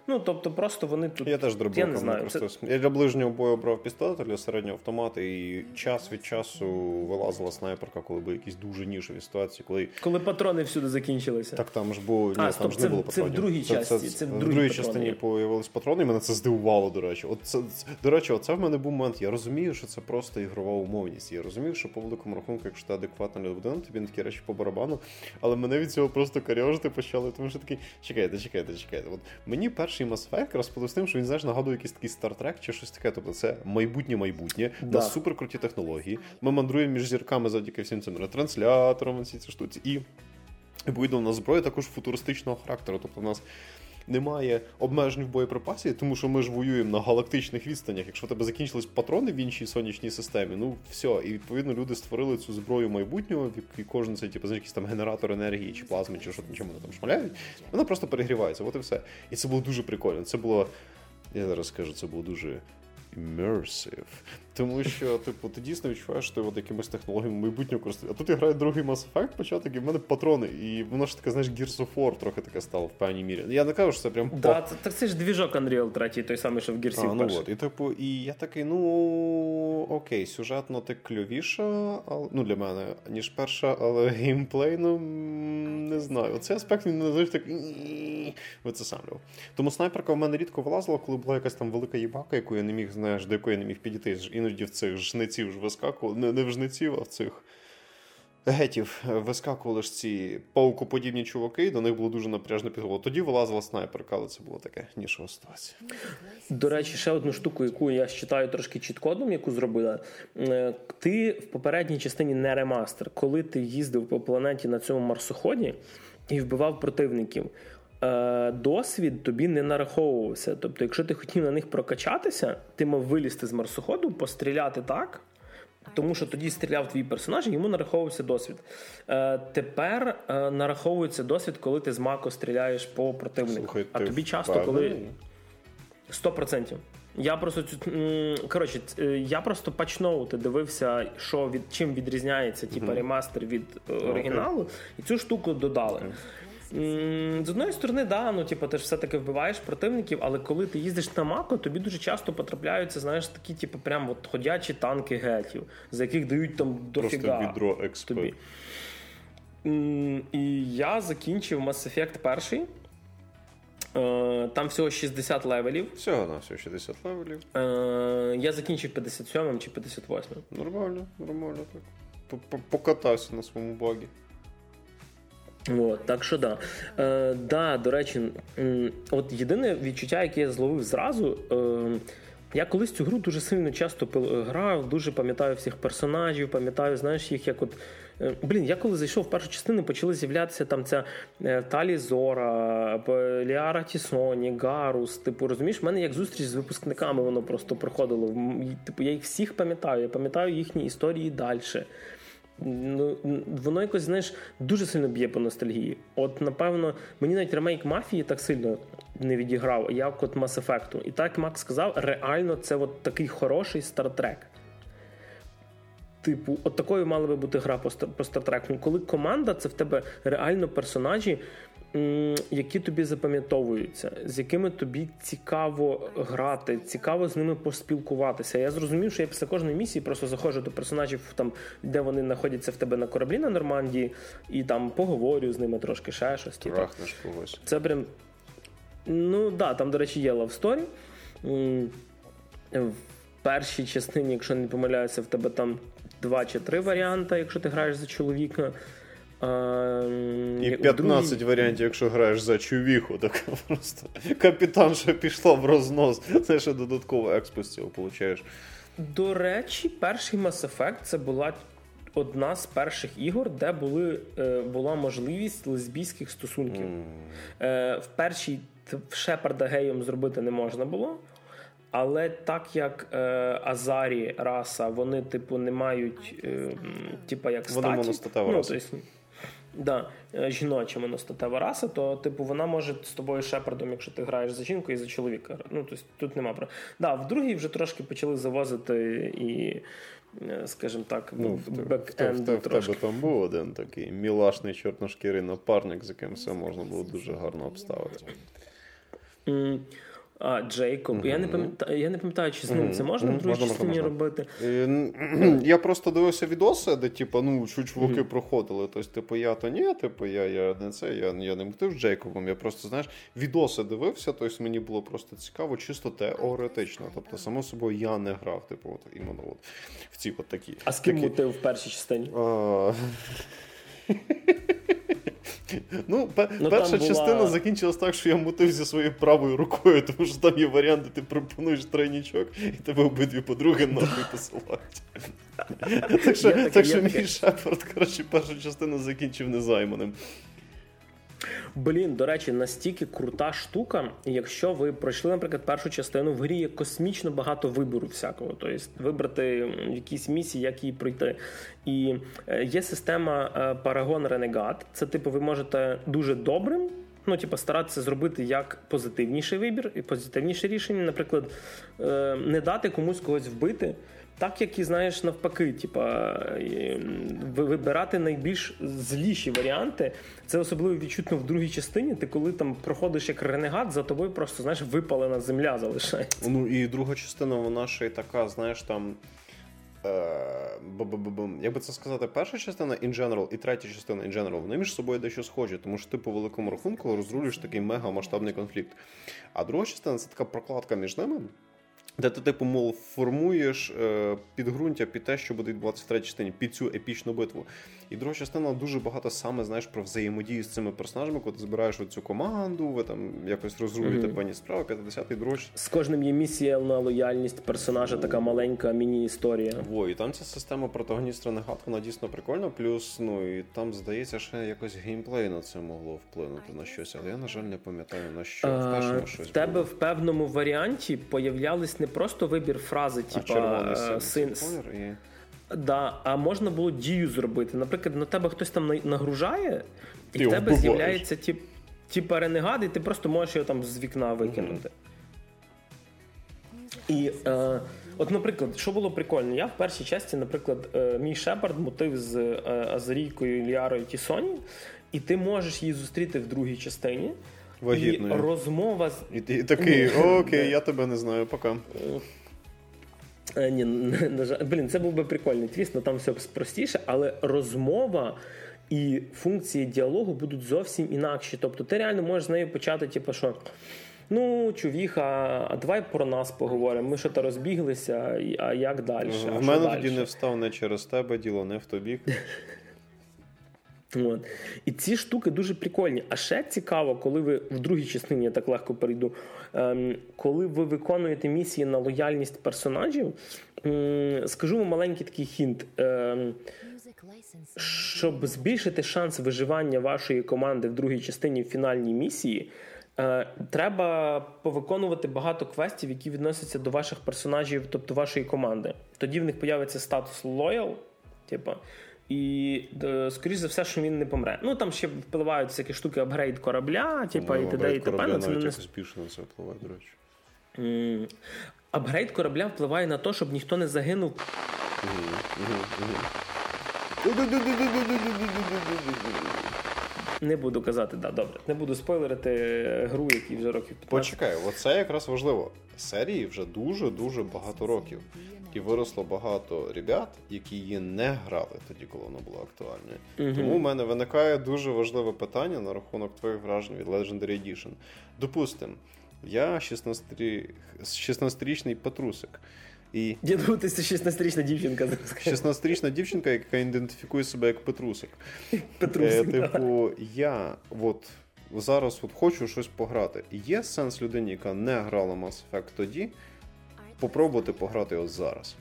Ну, тобто, просто вони тут. Я теж дробовиком не знаю. Це... Я для ближнього бою брав пістолет, для середнього автомата, і час від часу вилазила снайперка, коли були якісь дуже нішові ситуації. Коли Коли патрони всюди закінчилися. Так там ж було. А, ні, стоп, там ж це, не було патронів. Це в другій частині. Це, це, це в другій, другій частині появились патрони, і мене це здивувало, до речі. От це, До речі, оце в мене був момент. Я розумію, що це просто ігрова умовність. Я розумію, що по великому рахунку, якщо ти адекватна людина, тобі такі речі по барабану. Але мене від цього просто карьожити почали, тому що такий, чекайте, чекайте, чекайте. От мені перший Mass Effect розповів з тим, що він знаєш, нагадує якийсь такий стартрек чи щось таке. Тобто це майбутнє майбутнє, да. на суперкруті технології. Ми мандруємо між зірками завдяки всім цим ретрансляторам, всі ці штуці. І відповідно, у нас зброя також футуристичного характеру. Тобто, у нас. Немає обмежень в боєприпасі, тому що ми ж воюємо на галактичних відстанях. Якщо в тебе закінчились патрони в іншій сонячній системі, ну все. І відповідно люди створили цю зброю майбутнього, в якій кожен це типу, якийсь там генератор енергії чи плазми, чи що чому вони там шмаляють. Вона просто перегрівається. От і все. І це було дуже прикольно. Це було я зараз скажу, це було дуже immersive. Тому що, типу, ти дійсно відчуваєш, що ти от якимось технологіями майбутнього користуєш. А тут я граю другий Mass Effect початок, і в мене патрони. І воно ж таке, знаєш, Gears of War трохи таке стало в певній мірі. Я не кажу, що це прям. Да, це, так це ж двіжок Unreal 3, той самий, що в Gears А, ну от, І типу, і я такий, ну окей, сюжетно ти кльовіша, але, ну для мене, ніж перша, але геймплей, ну не знаю. Оцей аспект він не так вицесамлював. Тому снайперка в мене рідко вилазила, коли була якась там велика їбака, яку я не міг, знаєш, до якої я не міг підійти. Іноді в цих жниців ж вискакували, не, не в жниців, а в цих. Гетів вискакували ж ці паукоподібні чуваки, і до них було дуже напряжно підголо. Тоді вилазила снайперка, але це було таке нішова ситуація. До речі, ще одну штуку, яку я читаю трошки чіткодом, яку зробила. Е, ти в попередній частині не ремастер, коли ти їздив по планеті на цьому марсоході і вбивав противників. Е, досвід тобі не нараховувався. Тобто, якщо ти хотів на них прокачатися, ти мав вилізти з марсоходу, постріляти так. Тому що тоді стріляв твій персонаж, і йому нараховувався досвід. Е, Тепер е, нараховується досвід, коли ти з мако стріляєш по противнику. Слухай, а тобі часто, впевнений? коли 100%. Я просто коротше, я просто пачноути дивився, що від чим відрізняється типу, ремастер від оригіналу, okay. і цю штуку додали. Okay. З одної сторони, да, ну типу, ти ж все-таки вбиваєш противників, але коли ти їздиш на Мако, тобі дуже часто потрапляються, знаєш, такі, типу, прям от ходячі танки гетів, за яких дають там дофіга Просто відро тобі. І я закінчив Mass Effect перший. Е, там всього 60 левелів. Всього на всього 60 левелів. Е, я закінчив 57 чи 58. Нормально, нормально так. Покатався на своєму багі. От, Так що да. Е, да, До речі, от єдине відчуття, яке я зловив зразу. Е, я колись цю гру дуже сильно часто грав, дуже пам'ятаю всіх персонажів, пам'ятаю, знаєш, їх як от. Е, блін, я коли зайшов в першу частину, почали з'являтися там ця е, Талі Зора, Ліара Тісоні, Гарус. Типу, розумієш, в мене як зустріч з випускниками воно просто проходило. Типу, я їх всіх пам'ятаю, я пам'ятаю їхні історії далі. Ну, Воно якось, знаєш, дуже сильно б'є по ностальгії. От, напевно, мені навіть ремейк мафії так сильно не відіграв, як от Mass Effect. І так Макс сказав, реально це от такий хороший стартрек. Типу, от такою мала би бути гра по стартреку. Коли команда це в тебе реально персонажі, які тобі запам'ятовуються, з якими тобі цікаво грати, цікаво з ними поспілкуватися. Я зрозумів, що я після кожної місії просто заходжу до персонажів, там, де вони знаходяться в тебе на кораблі на Нормандії, і там поговорю з ними трошки ще щось. Трахнеш когось. Це прям. Ну да, там, до речі, є Love Story. В першій частині, якщо не помиляюся, в тебе там два чи три варіанти, якщо ти граєш за чоловіка. А, І 15 другій... варіантів, якщо граєш за чувіху, так просто капітан ще пішла в рознос. Це ще додатково експо з цього получаєш. До речі, перший Mass Effect це була одна з перших ігор, де були, е, була можливість лесбійських стосунків. Mm. В першій Шепарда геєм зробити не можна було. Але так як е, Азарі раса, вони, типу, не мають, е, типу, як статі. Вони моностатева ну, раса. Тобто, да, е, жіноча моностатева раса, то типу вона може з тобою шепардом, якщо ти граєш за жінку і за чоловіка. Ну, тобто тут нема про. Да, в другій вже трошки почали завозити і. Е, скажімо так, ну, бек-енду в, в, в, в тебе там був один такий мілашний чорношкірий напарник, з яким все можна було дуже гарно обставити. А, Джейкоб. Mm-hmm. Я не пам'ятаю, я не пам'ятаю, чи з ним mm-hmm. це можна в другій частині можна. робити. Я просто дивився відоси, де типу, ну, чуваки проходили. Тобто, типу, я то ні, типу, я я не це, я я не мотив з Джейкобом. Я просто, знаєш, відоси дивився, тобто мені було просто цікаво, чисто теоретично. Тобто, само собою, я не грав, типу, от іменно от в ці от такі. А з ким такі... мотив в першій частині? Ну, ну, перша була... частина закінчилась так, що я мутив зі своєю правою рукою, тому що там є варіант, де ти пропонуєш тройнічок, і тебе обидві подруги нахуй посилають. Так що так що мій Шепард, коротше, першу частину закінчив незайманим. Блін, до речі, настільки крута штука. Якщо ви пройшли, наприклад, першу частину, в грі є космічно багато вибору всякого. Тобто вибрати якісь місії, як її пройти. І е, є система Renegade. Це типу, ви можете дуже добрим. Ну, типу, старатися зробити як позитивніший вибір і позитивніше рішення, наприклад, е, не дати комусь когось вбити, так як і знаєш, навпаки, типа вибирати найбільш зліші варіанти. Це особливо відчутно в другій частині. Ти коли там проходиш як ренегат, за тобою просто знаєш випалена земля залишається. Ну і друга частина, вона ще й така, знаєш, там. Е, як би це сказати, перша частина in general і третя частина in general, вони між собою дещо схожі, тому що ти по великому рахунку розрулюєш такий мега масштабний конфлікт. А друга частина це така прокладка між ними. Де ти, типу, мов, формуєш е, підґрунтя під те, що буде відбуватися в третій частині, під цю епічну битву. І друга частина дуже багато саме знаєш про взаємодію з цими персонажами, коли ти збираєш оцю команду, ви там якось розрулюєте mm-hmm. певні справи, 50-й друг. З кожним є місія на лояльність персонажа, така маленька міні-історія. Во, і там ця система протагоніст ренегат, вона дійсно прикольна. Плюс, ну і там, здається, ще якось геймплей на це могло вплинути на щось, але я, на жаль, не пам'ятаю на що. А, в першому щось. В тебе було. в певному варіанті появлялись не просто вибір фрази, типу син. Да, А можна було дію зробити. Наприклад, на тебе хтось там нагружає, і в тебе з'являється тип, типа ренегат, і ти просто можеш його там з вікна викинути. І е, от, наприклад, що було прикольно, я в першій часті, наприклад, е, мій Шепард мотив з е, Азарійкою Ліарою Т'Соні, і ти можеш її зустріти в другій частині. Вагітною. І розмова з І ти такий, окей, я тебе не знаю, пока. Е, Ні, на жаль, блін, це був би прикольний твіст, але там все простіше, але розмова і функції діалогу будуть зовсім інакші. Тобто ти реально можеш з нею почати, типу, що. Ну, чувіха, а давай про нас поговоримо. Ми що то розбіглися, а як далі? В мене далі? тоді не встав не через тебе, діло не в тобі. От. І ці штуки дуже прикольні. А ще цікаво, коли ви в другій частині я так легко перейду. Ем, коли ви виконуєте місії на лояльність персонажів, ем, скажу вам маленький такий хінт. Ем, щоб збільшити шанс виживання вашої команди в другій частині в фінальній місії, е, треба повиконувати багато квестів, які відносяться до ваших персонажів, тобто вашої команди. Тоді в них появиться статус Loyal, типу, і е, скоріш за все, що він не помре. Ну там ще впливають всякі штуки апгрейд корабля, типу, і т.д. і т.п. Ну, це не на це впливає, до речі. Апгрейд корабля впливає на те, щоб ніхто не загинув. Не буду казати, да, добре. Не буду спойлерити е, гру, які вже років 15. Почекай, оце якраз важливо. Серії вже дуже-дуже багато років. І виросло багато ребят, які її не грали тоді, коли вона була актуальною. Тому в мене виникає дуже важливе питання на рахунок твоїх вражень від Legendary Edition. Допустим, я 16-рі- 16-річний патрусик. І Я думаю, ти 16-річна дівчинка. 16-річна дівчинка, яка ідентифікує себе як Петрусик. Петрусик, Е, да. типу, я от зараз от хочу щось пограти. Є сенс людині, яка не грала Mass Effect тоді, попробувати пограти його зараз.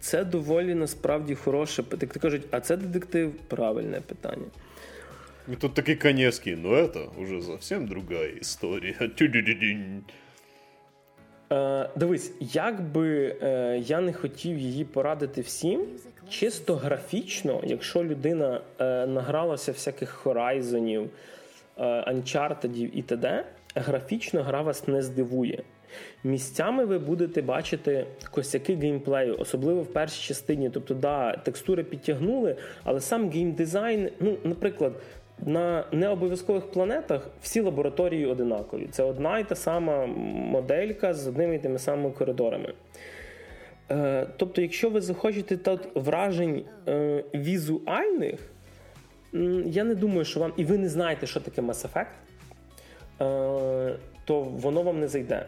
Це доволі насправді хороше питання. Ти кажуть, а це детектив? Правильне питання. І тут такий Канєвський, ну це вже зовсім друга історія. Е, дивись, як би е, я не хотів її порадити всім, чисто графічно, якщо людина е, награлася всяких Horizon ів, е, Uncharted і т.д., графічно гра вас не здивує. Місцями ви будете бачити косяки геймплею, особливо в першій частині. Тобто, да, текстури підтягнули, але сам геймдизайн, ну, наприклад, на необов'язкових планетах всі лабораторії одинакові. Це одна і та сама моделька з одними і тими самими коридорами. Е, тобто, якщо ви захочете тут вражень е, візуальних, я не думаю, що вам. І ви не знаєте, що таке Mass Effect, е, то воно вам не зайде.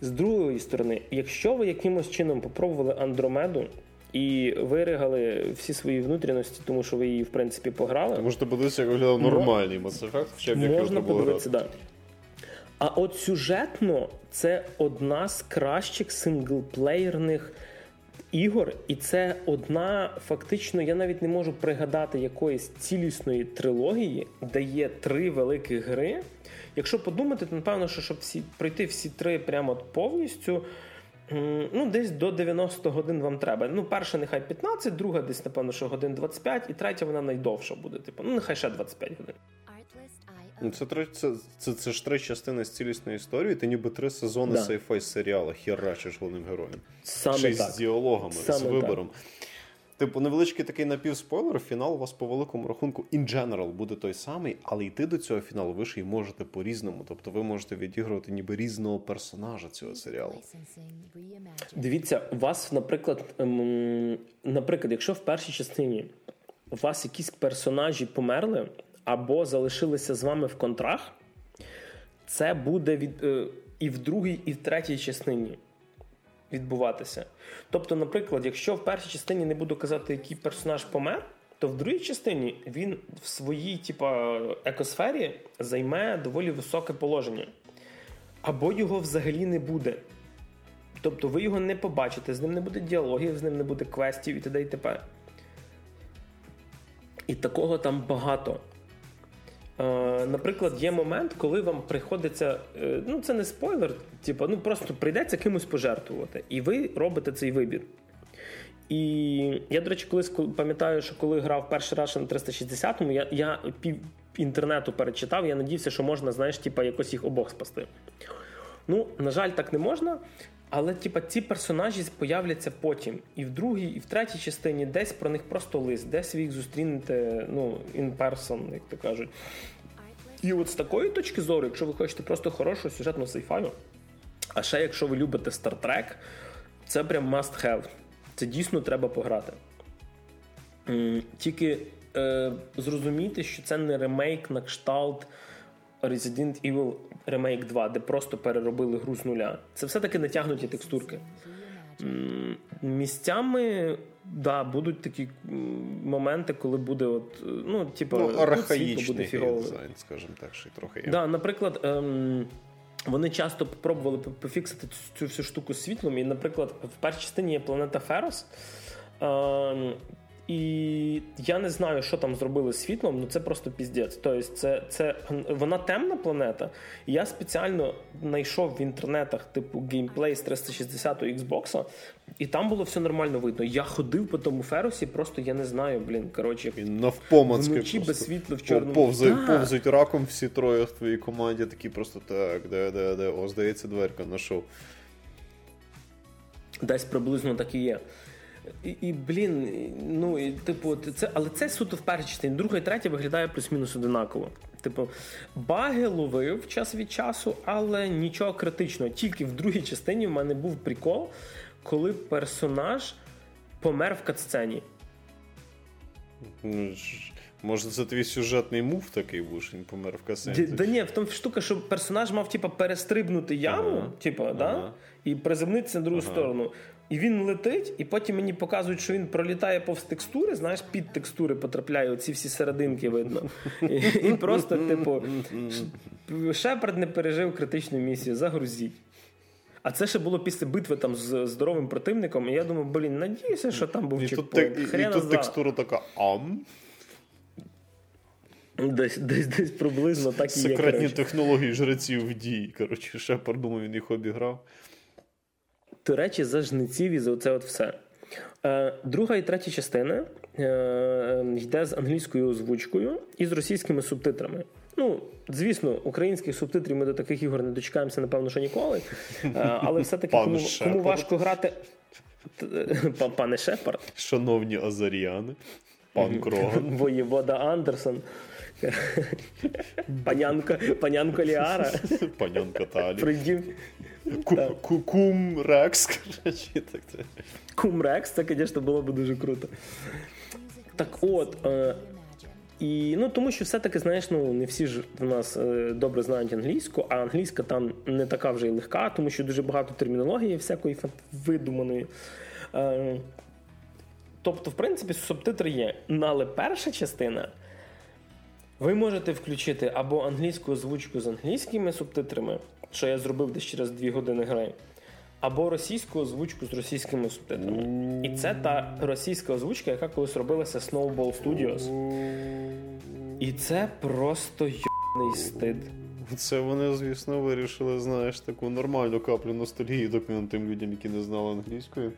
З другої сторони, якщо ви якимось чином попробували Андромеду і виригали всі свої внутрішності, тому що ви її, в принципі, пограли, Можете подивитися, як виглядав нормальний Mass Effect, як його можна подивитися, грати. да. А от сюжетно це одна з кращих синглплеєрних ігор, і це одна, фактично, я навіть не можу пригадати якоїсь цілісної трилогії, де є три великі гри. Якщо подумати, то напевно, що щоб всі пройти всі три прямо от повністю. Ну, десь до 90 годин вам треба. Ну, перша нехай 15, друга десь, напевно, що годин 25, і третя вона найдовша буде. Типу, ну, нехай ще 25 годин. Ну, це, три- це, це, це ж три частини з цілісної історії, ти ніби три сезони Да. sci-fi серіала херачиш головним героєм. Саме й так. з діалогами, Саме з вибором. Типу, невеличкий такий напівспойлер, фінал у вас по великому рахунку in general буде той самий, але йти до цього фіналу ви ж і можете по-різному. Тобто ви можете відігрувати ніби різного персонажа цього серіалу. Дивіться, у вас, наприклад, ем, наприклад, якщо в першій частині у вас якісь персонажі померли або залишилися з вами в контрах, це буде від, е, і в другій, і в третій частині відбуватися. Тобто, наприклад, якщо в першій частині не буду казати, який персонаж помер, то в другій частині він в своїй типа, екосфері займе доволі високе положення. Або його взагалі не буде. Тобто ви його не побачите, з ним не буде діалогів, з ним не буде квестів і т.д. і т.п. І такого там багато. Е, наприклад, є момент, коли вам приходиться, е, ну це не спойлер, типу, ну просто прийдеться кимось пожертвувати, і ви робите цей вибір. І я, до речі, колись пам'ятаю, що коли грав перший раз на 360-му, я, я пів інтернету перечитав, я надіявся, що можна, знаєш, типу, якось їх обох спасти. Ну, на жаль, так не можна. Але, типа, ці персонажі появляться потім. І в другій, і в третій частині десь про них просто лист, десь ви їх зустрінете, ну, in person, як то кажуть. І от з такої точки зору, якщо ви хочете просто хорошого сюжетного сейфаю, а ще якщо ви любите Star Trek, це прям must have. Це дійсно треба пограти. Тільки е, зрозумійте, що це не ремейк на кшталт Resident Evil Remake 2, де просто переробили гру з нуля. Це все-таки натягнуті текстурки. Місцями да, будуть такі моменти, коли буде от, ну, типу, ну, архаїчний дизайн, скажімо так, що трохи є. Да, Наприклад, ем, вони часто пробували пофіксити цю всю штуку з світлом. І, наприклад, в першій частині є планета Ферос. Ем, і я не знаю, що там зробили з світлом, ну це просто піздець. Тобто, це це вона темна планета. Я спеціально знайшов в інтернетах, типу, геймплей з 360 Xbox, і там було все нормально видно. Я ходив по тому феросі, просто я не знаю, блін. Коротше, навпомацьки вночі без світла в чорному. Повзають, повзають раком всі троє в твоїй команді, такі просто так, де, де, де, о, здається, дверка знайшов. Десь приблизно так і є. І, і блін, ну і типу, це, але це суто в першій частині. Друга і третя виглядає плюс-мінус одинаково. Типу, баги ловив час від часу, але нічого критичного. Тільки в другій частині в мене був прикол, коли персонаж помер в катсцені. Може, це твій сюжетний мув такий був, що він помер в касеті? Да ні, в тому штука, що персонаж мав типу, перестрибнути яму, ага. типу, ага. да? і приземнитися на другу ага. сторону. І він летить, і потім мені показують, що він пролітає повз текстури, знаєш, під текстури потрапляє оці всі серединки видно. І, і просто, типу, Шепард не пережив критичну місію, загрузіть. А це ще було після битви там з здоровим противником. І я думаю, блін, надіюся, що там був і чекпоінт. Тут, і, і тут текстура така ам. Десь десь, десь приблизно так і є. Секретні технології жреців в дії. Коротше, Шепард, думаю, він їх обіграв. До речі, за жниців і за оце от все. Е, друга і третя частина е, йде з англійською озвучкою і з російськими субтитрами. Ну, звісно, українських субтитрів ми до таких ігор не дочекаємося, напевно, що ніколи. Е, але все-таки кому, кому важко грати. Пане Шепард. Шановні Азаріани, пан Кроган. Воєвода Андерсон. Панянка панянка Ліара. Панянка Талі. Кум Рекс. Кум Рекс, це, звісно, було б дуже круто. Так от. Е, і ну тому що все-таки, знаєш, ну не всі ж в нас е, добре знають англійську, а англійська там не така вже й легка, тому що дуже багато термінології всякої видуманої. Е, тобто, в принципі, субтитри є. Але перша частина. Ви можете включити або англійську озвучку з англійськими субтитрами, що я зробив десь через 2 години гри, або російську озвучку з російськими субтитрами. І це та російська озвучка, яка колись робилася Snowball Studios. І це просто йобаний стид. Це вони, звісно, вирішили, знаєш, таку нормальну каплю ностальгії докинути тим людям, які не знали англійської.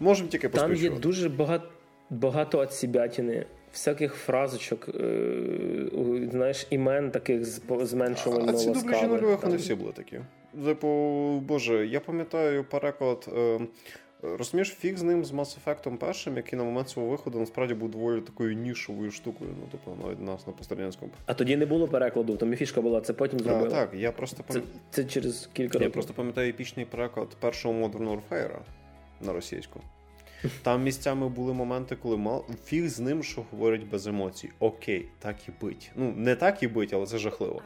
Можемо тільки поспішувати. Там є дуже багато багато от сібятіни всяких фразочок, е, знаєш, імен таких з зменшувально. А ці дублі нульових вони всі були такі. Типу, боже, я пам'ятаю переклад. Е, Розумієш, фіг з ним з Mass Effect першим, який на момент свого виходу насправді був доволі такою нішовою штукою. Ну, тобто навіть нас на пострадянському. А тоді не було перекладу, там і фішка була, це потім зробили. Так, так, я просто пам... це, це через кілька років. Я просто пам'ятаю епічний переклад першого Modern Warfare на російську. Там місцями були моменти, коли мал фіг з ним, що говорить без емоцій. Окей, так і бить. Ну, не так і бить, але це жахливо.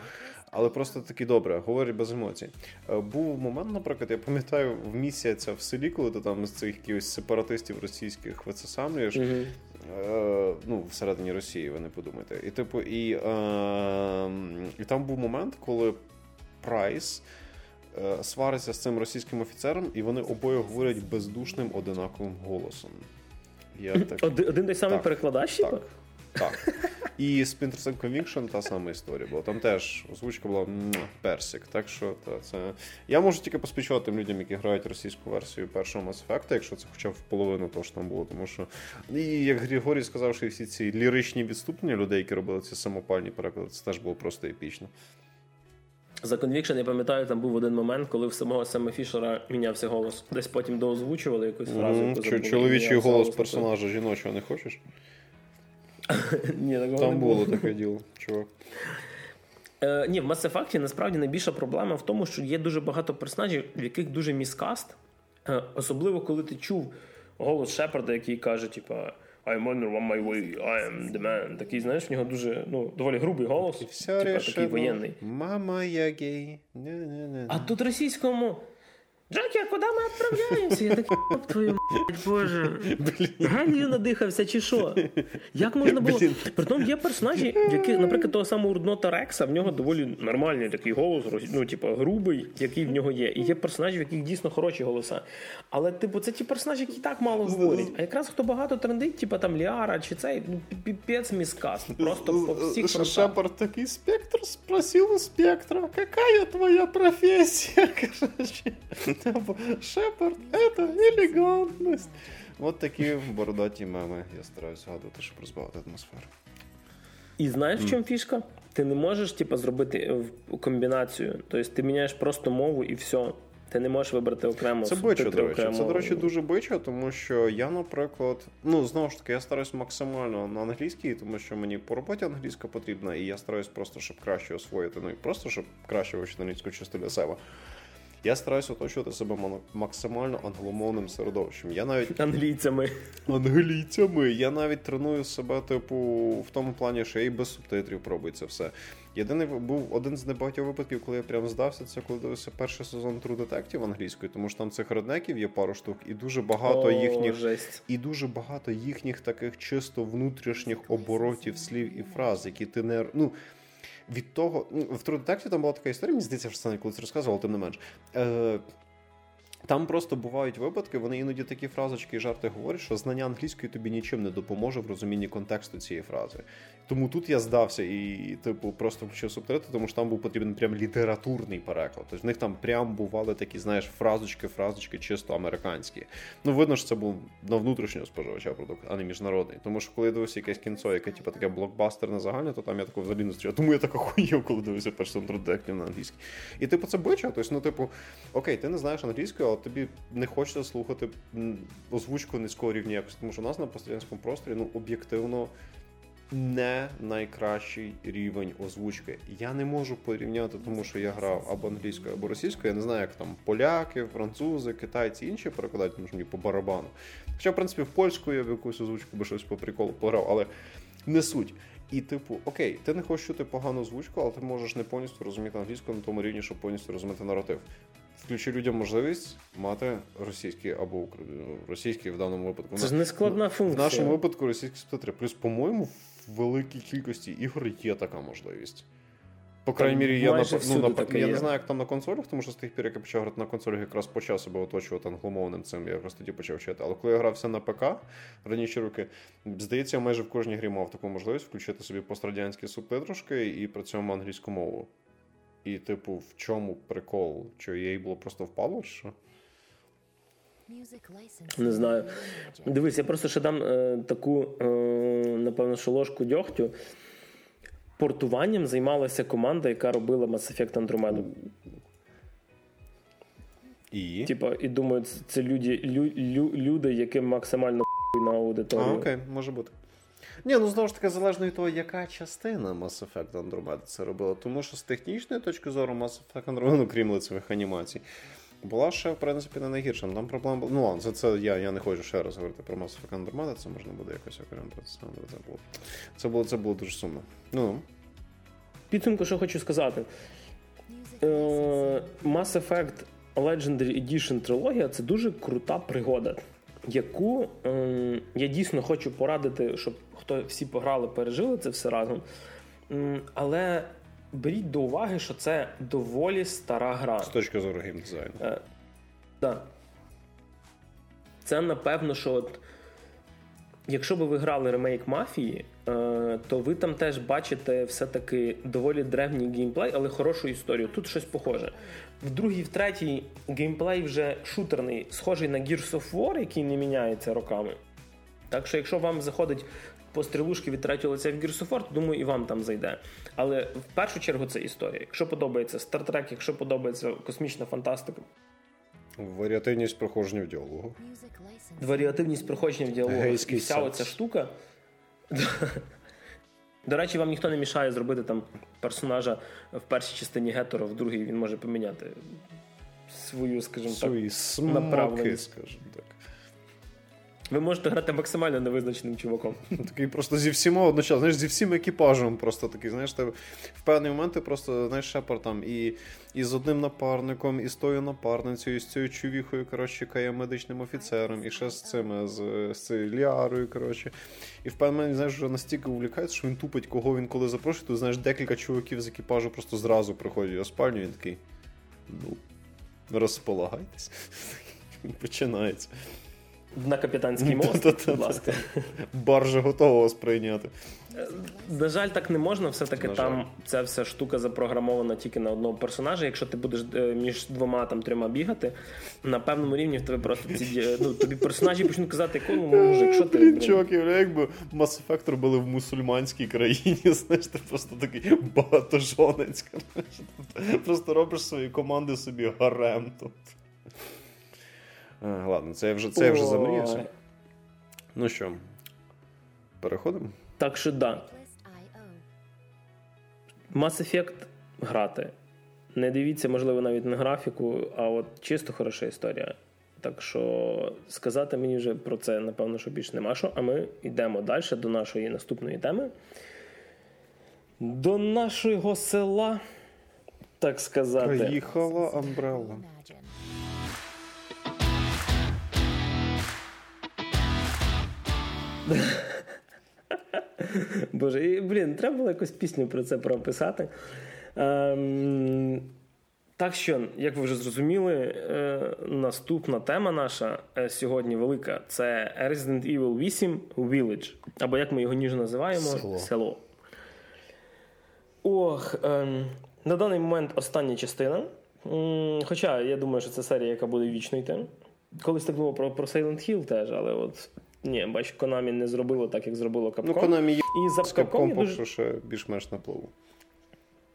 Але просто таки добре, говорить без емоцій. Е, був момент, наприклад, я пам'ятаю, в місяця в селі, коли ти там з цих якихось сепаратистів російських вицесамлюєш. Mm-hmm. Е, ну, всередині Росії, ви не подумайте. І типу, і, е, і там був момент, коли Прайс. Е, свариться з цим російським офіцером, і вони обоє говорять бездушним одинаковим голосом. Я так... Один, той самий так, перекладач? Так. Так. І Splinter Cell Conviction та сама історія була. Там теж озвучка була персик. Так що та, це. Я можу тільки поспічувати тим людям, які грають російську версію першого Mass Effect, якщо це хоча б в половину того ж там було. Тому що, і як Григорій сказав, що всі ці ліричні відступлення людей, які робили ці самопальні переклади, це теж було просто епічно. За Conviction, я пам'ятаю, там був один момент, коли в самого Сема Фішера мінявся голос. Десь потім доозвучували якусь фразу. яку забули, Чоловічий голос персонажа жіночого не хочеш? Ні, такого не Там було було. таке діло, чувак. Е, ні, в Mass Effect насправді найбільша проблема в тому, що є дуже багато персонажів, в яких дуже міскаст. Е, особливо, коли ти чув голос Шепарда, який каже, типа. I'm on my way, I am the man. Такий, знаєш, в нього дуже ну, доволі грубий голос, Все типа, такий воєнний. Мама, я гей. Не-не-не. А тут російському. Джекі, а куди ми відправляємося? Я такий, «Оп, твою мать, боже. Гелію надихався чи що? Як можна було? Притом є персонажі, яких, наприклад, того самого Урднота Рекса, в нього доволі нормальний такий голос, ну, типу, грубий, який в нього є. І є персонажі, в яких дійсно хороші голоса. Але, типу, це ті персонажі, які так мало говорять. А якраз хто багато трендить, типу там Ліара чи цей, ну, піпець міскас. Просто по всіх. Шепард такий спектр спросил у спектра, какая твоя профессия? Або, Шепард, это элегантность. От такі бородаті меми. Я стараюся згадувати, щоб розбавити атмосферу. І знаєш, в чому фішка? Ти не можеш типу, зробити е, комбінацію. Тобто ти міняєш просто мову і все. Ти не можеш вибрати окремо. Це бичо, до речі. окремо. Це, до речі, дуже бичо, тому що я, наприклад, ну знову ж таки, я стараюсь максимально на англійській, тому що мені по роботі англійська потрібна, і я стараюсь просто, щоб краще освоїти, ну і просто щоб краще вивчити англійську чисто для себе. Я стараюсь оточувати себе максимально англомовним середовищем. Я навіть Англійцями. англійцями. Я навіть треную себе, типу, в тому плані, що я і без субтитрів пробую це все. Єдиний був один з небагатьох випадків, коли я прям здався, це коли дивився перший сезон True Detective англійською, тому що там цих реднеків є пару штук, і дуже багато О, їхніх. жесть. І дуже багато їхніх таких чисто внутрішніх оборотів слів і фраз, які ти не ну. Від того, ну, в Detective там була така історія, мені здається, що це колись розказував, тим не менш. Е, там просто бувають випадки, вони іноді такі фразочки і жарти говорять, що знання англійської тобі нічим не допоможе в розумінні контексту цієї фрази. Тому тут я здався і, типу, просто включив субтитри, тому що там був потрібен прям літературний переклад. Тобто в них там прям бували такі, знаєш, фразочки, фразочки чисто американські. Ну, видно, що це був на внутрішнього споживача продукт, а не міжнародний. Тому що коли я дивився якесь кінцо, яке типу таке блокбастерне загальне, то там я такого взагалі не зустрічав. Тому я так охуєв, коли дивився True Detective на англійській. І типу це бича. Тобто, ну, типу, окей, ти не знаєш англійською, але тобі не хочеться слухати озвучку низького рівня якості, тому що у нас на пострадянському просторі ну об'єктивно не найкращий рівень озвучки. Я не можу порівняти, тому що я грав або англійською, або російською. Я не знаю, як там поляки, французи, китайці інші перекладають, тому що мені по барабану. Хоча, в принципі, в польську я в якусь озвучку би щось по приколу пограв, але не суть. І, типу, окей, ти не хочеш чути погану озвучку, але ти можеш не повністю розуміти англійську на тому рівні, щоб повністю розуміти наратив. Включи людям можливість мати російський або російський в даному випадку. Це ж не складна В нашому випадку російські субтитри. Плюс, по-моєму, в великій кількості ігор є така можливість. По крайній мірі, я, ну, на, я є. не знаю, як там на консолях, тому що з тих пір, як я почав грати на консолях, якраз почав себе оточувати англомовним цим, я якраз тоді почав вчити. Але коли я грався на ПК раніше роки, здається, я майже в кожній грі мав таку можливість включити собі пострадянські субтитрушки і при цьому англійську мову. І, типу, в чому прикол? Що їй було просто впало, чи що? Не знаю. Дивись, я просто ще дам е, таку, е, напевно, що ложку дьогтю. Портуванням займалася команда, яка робила Mass Effect Andromeda. І. Типа, і думаю, це- це люди, лю, лю, люди, яким максимально на А, окей, може бути. Ні, ну знову ж таки, залежно від того, яка частина Mass Effect Andromeda це робила. Тому що з технічної точки зору Mass Effect Andromeda, ну, крім лицевих анімацій, була ще, в принципі, не найгірша. Ну, Там проблема була. Ну, ладно, це, це я, я не хочу ще раз говорити про Mass Effect Andromeda, це можна буде якось окремо про це. Було, це було, це було дуже сумно. Ну, Підсумку, що хочу сказати. Е, Mass Effect Legendary Edition трилогія це дуже крута пригода, яку е, я дійсно хочу порадити, щоб хто всі пограли, пережили це все разом. Але беріть до уваги, що це доволі стара гра. з точки зору геймдизайну. Е, да. Це напевно, що от, якщо би ви грали ремейк мафії, е, то ви там теж бачите все-таки доволі древній геймплей, але хорошу історію. Тут щось похоже. В другій, в третій геймплей вже шутерний, схожий на Gears of War, який не міняється роками. Так що, якщо вам заходить по стрілушки від третього лиця в Gears of War, думаю, і вам там зайде. Але в першу чергу це історія. Якщо подобається Star Trek, якщо подобається космічна фантастика, Варіативність проходження в діалогу. варіативність проходження в діалогу Гейський і вся секс. оця штука. До речі, вам ніхто не мішає зробити там персонажа в першій частині гетеро, в другій він може поміняти свою, скажімо так. Свої смаки, направленість. скажімо так. Ви можете грати максимально невизначеним чуваком. Такий просто зі всіма одночасно, знаєш, зі всім екіпажем просто такий, знаєш, ти в певний момент ти просто, знаєш, шепар там і, і з одним напарником, і з тою напарницею, і з цією чувіхою, коротше, яка є медичним офіцером, і ще з цими, з, з цією Ліарою, коротше. І в певний момент, знаєш, вже настільки увлікається, що він тупить, кого він коли запрошує, то знаєш, декілька чуваків з екіпажу просто зразу приходять у спальню, він такий. Ну, розполагайтесь. Починається. На капітанський мост, будь ласка. Баржа готова вас прийняти. На жаль, так не можна. Все-таки На там жаль. ця вся штука запрограмована тільки на одного персонажа. Якщо ти будеш е, між двома там трьома бігати, на певному рівні в тебе просто ці ну, тобі персонажі почнуть казати, якому мужик, що ти Блін, чувак, якби Mass Effect робили в мусульманській країні, знаєш, ти просто такий багатожонець. Просто робиш свої команди собі гарем тут. А, ладно, це я вже, це я вже замріявся. Ну що, переходимо? Так що да, Mass Effect грати. Не дивіться, можливо, навіть на графіку, а от чисто хороша історія. Так що сказати мені вже про це, напевно, що більше нема що. А ми йдемо далі до нашої наступної теми. До нашого села, так сказати. Приїхала Амбрелла. Боже, і, блін, треба було якусь пісню про це прописати. Ем, так що, як ви вже зрозуміли, е, наступна тема наша е, сьогодні велика це Resident Evil 8 Village, або як ми його ніжно називаємо Село. Ох, ем, на даний момент остання частина. Хоча я думаю, що це серія, яка буде вічно йти. Колись так було про, про Silent Hill теж, але от ні, бач, Konami не зробило так, як зробило Capcom. Ну, Konami є І за Capcom Capcom дуже... що ще більш-менш на плаву.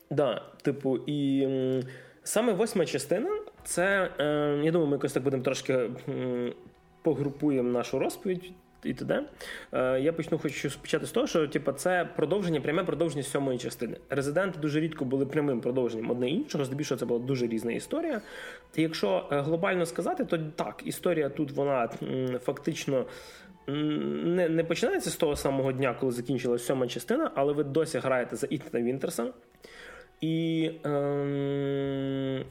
Да, типу, і м, саме восьма частина, це, е, я думаю, ми якось так будемо трошки м, погрупуємо нашу розповідь. І т.д. Е, я почну хочу почати з того, що типу, це продовження, пряме продовження сьомої частини. Резиденти дуже рідко були прямим продовженням одне іншого, здебільшого це була дуже різна історія. І якщо е, глобально сказати, то так, історія тут вона м, фактично не, не починається з того самого дня, коли закінчилася сьома частина, але ви досі граєте за Ітана Вінтерса. І, ем,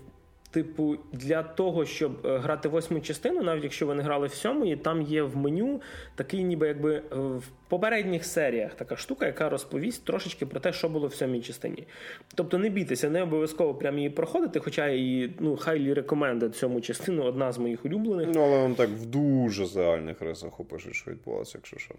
типу, для того, щоб е, грати восьму частину, навіть якщо ви не грали в сьомої, там є в меню такий, ніби якби е, в попередніх серіях така штука, яка розповість трошечки про те, що було в сьомій частині. Тобто не бійтеся, не обов'язково прямо її проходити, хоча я її ну, highly recommended сьому частину, одна з моїх улюблених. Ну, але вам так в дуже загальних рисах опишуть, що відбувалося, якщо що.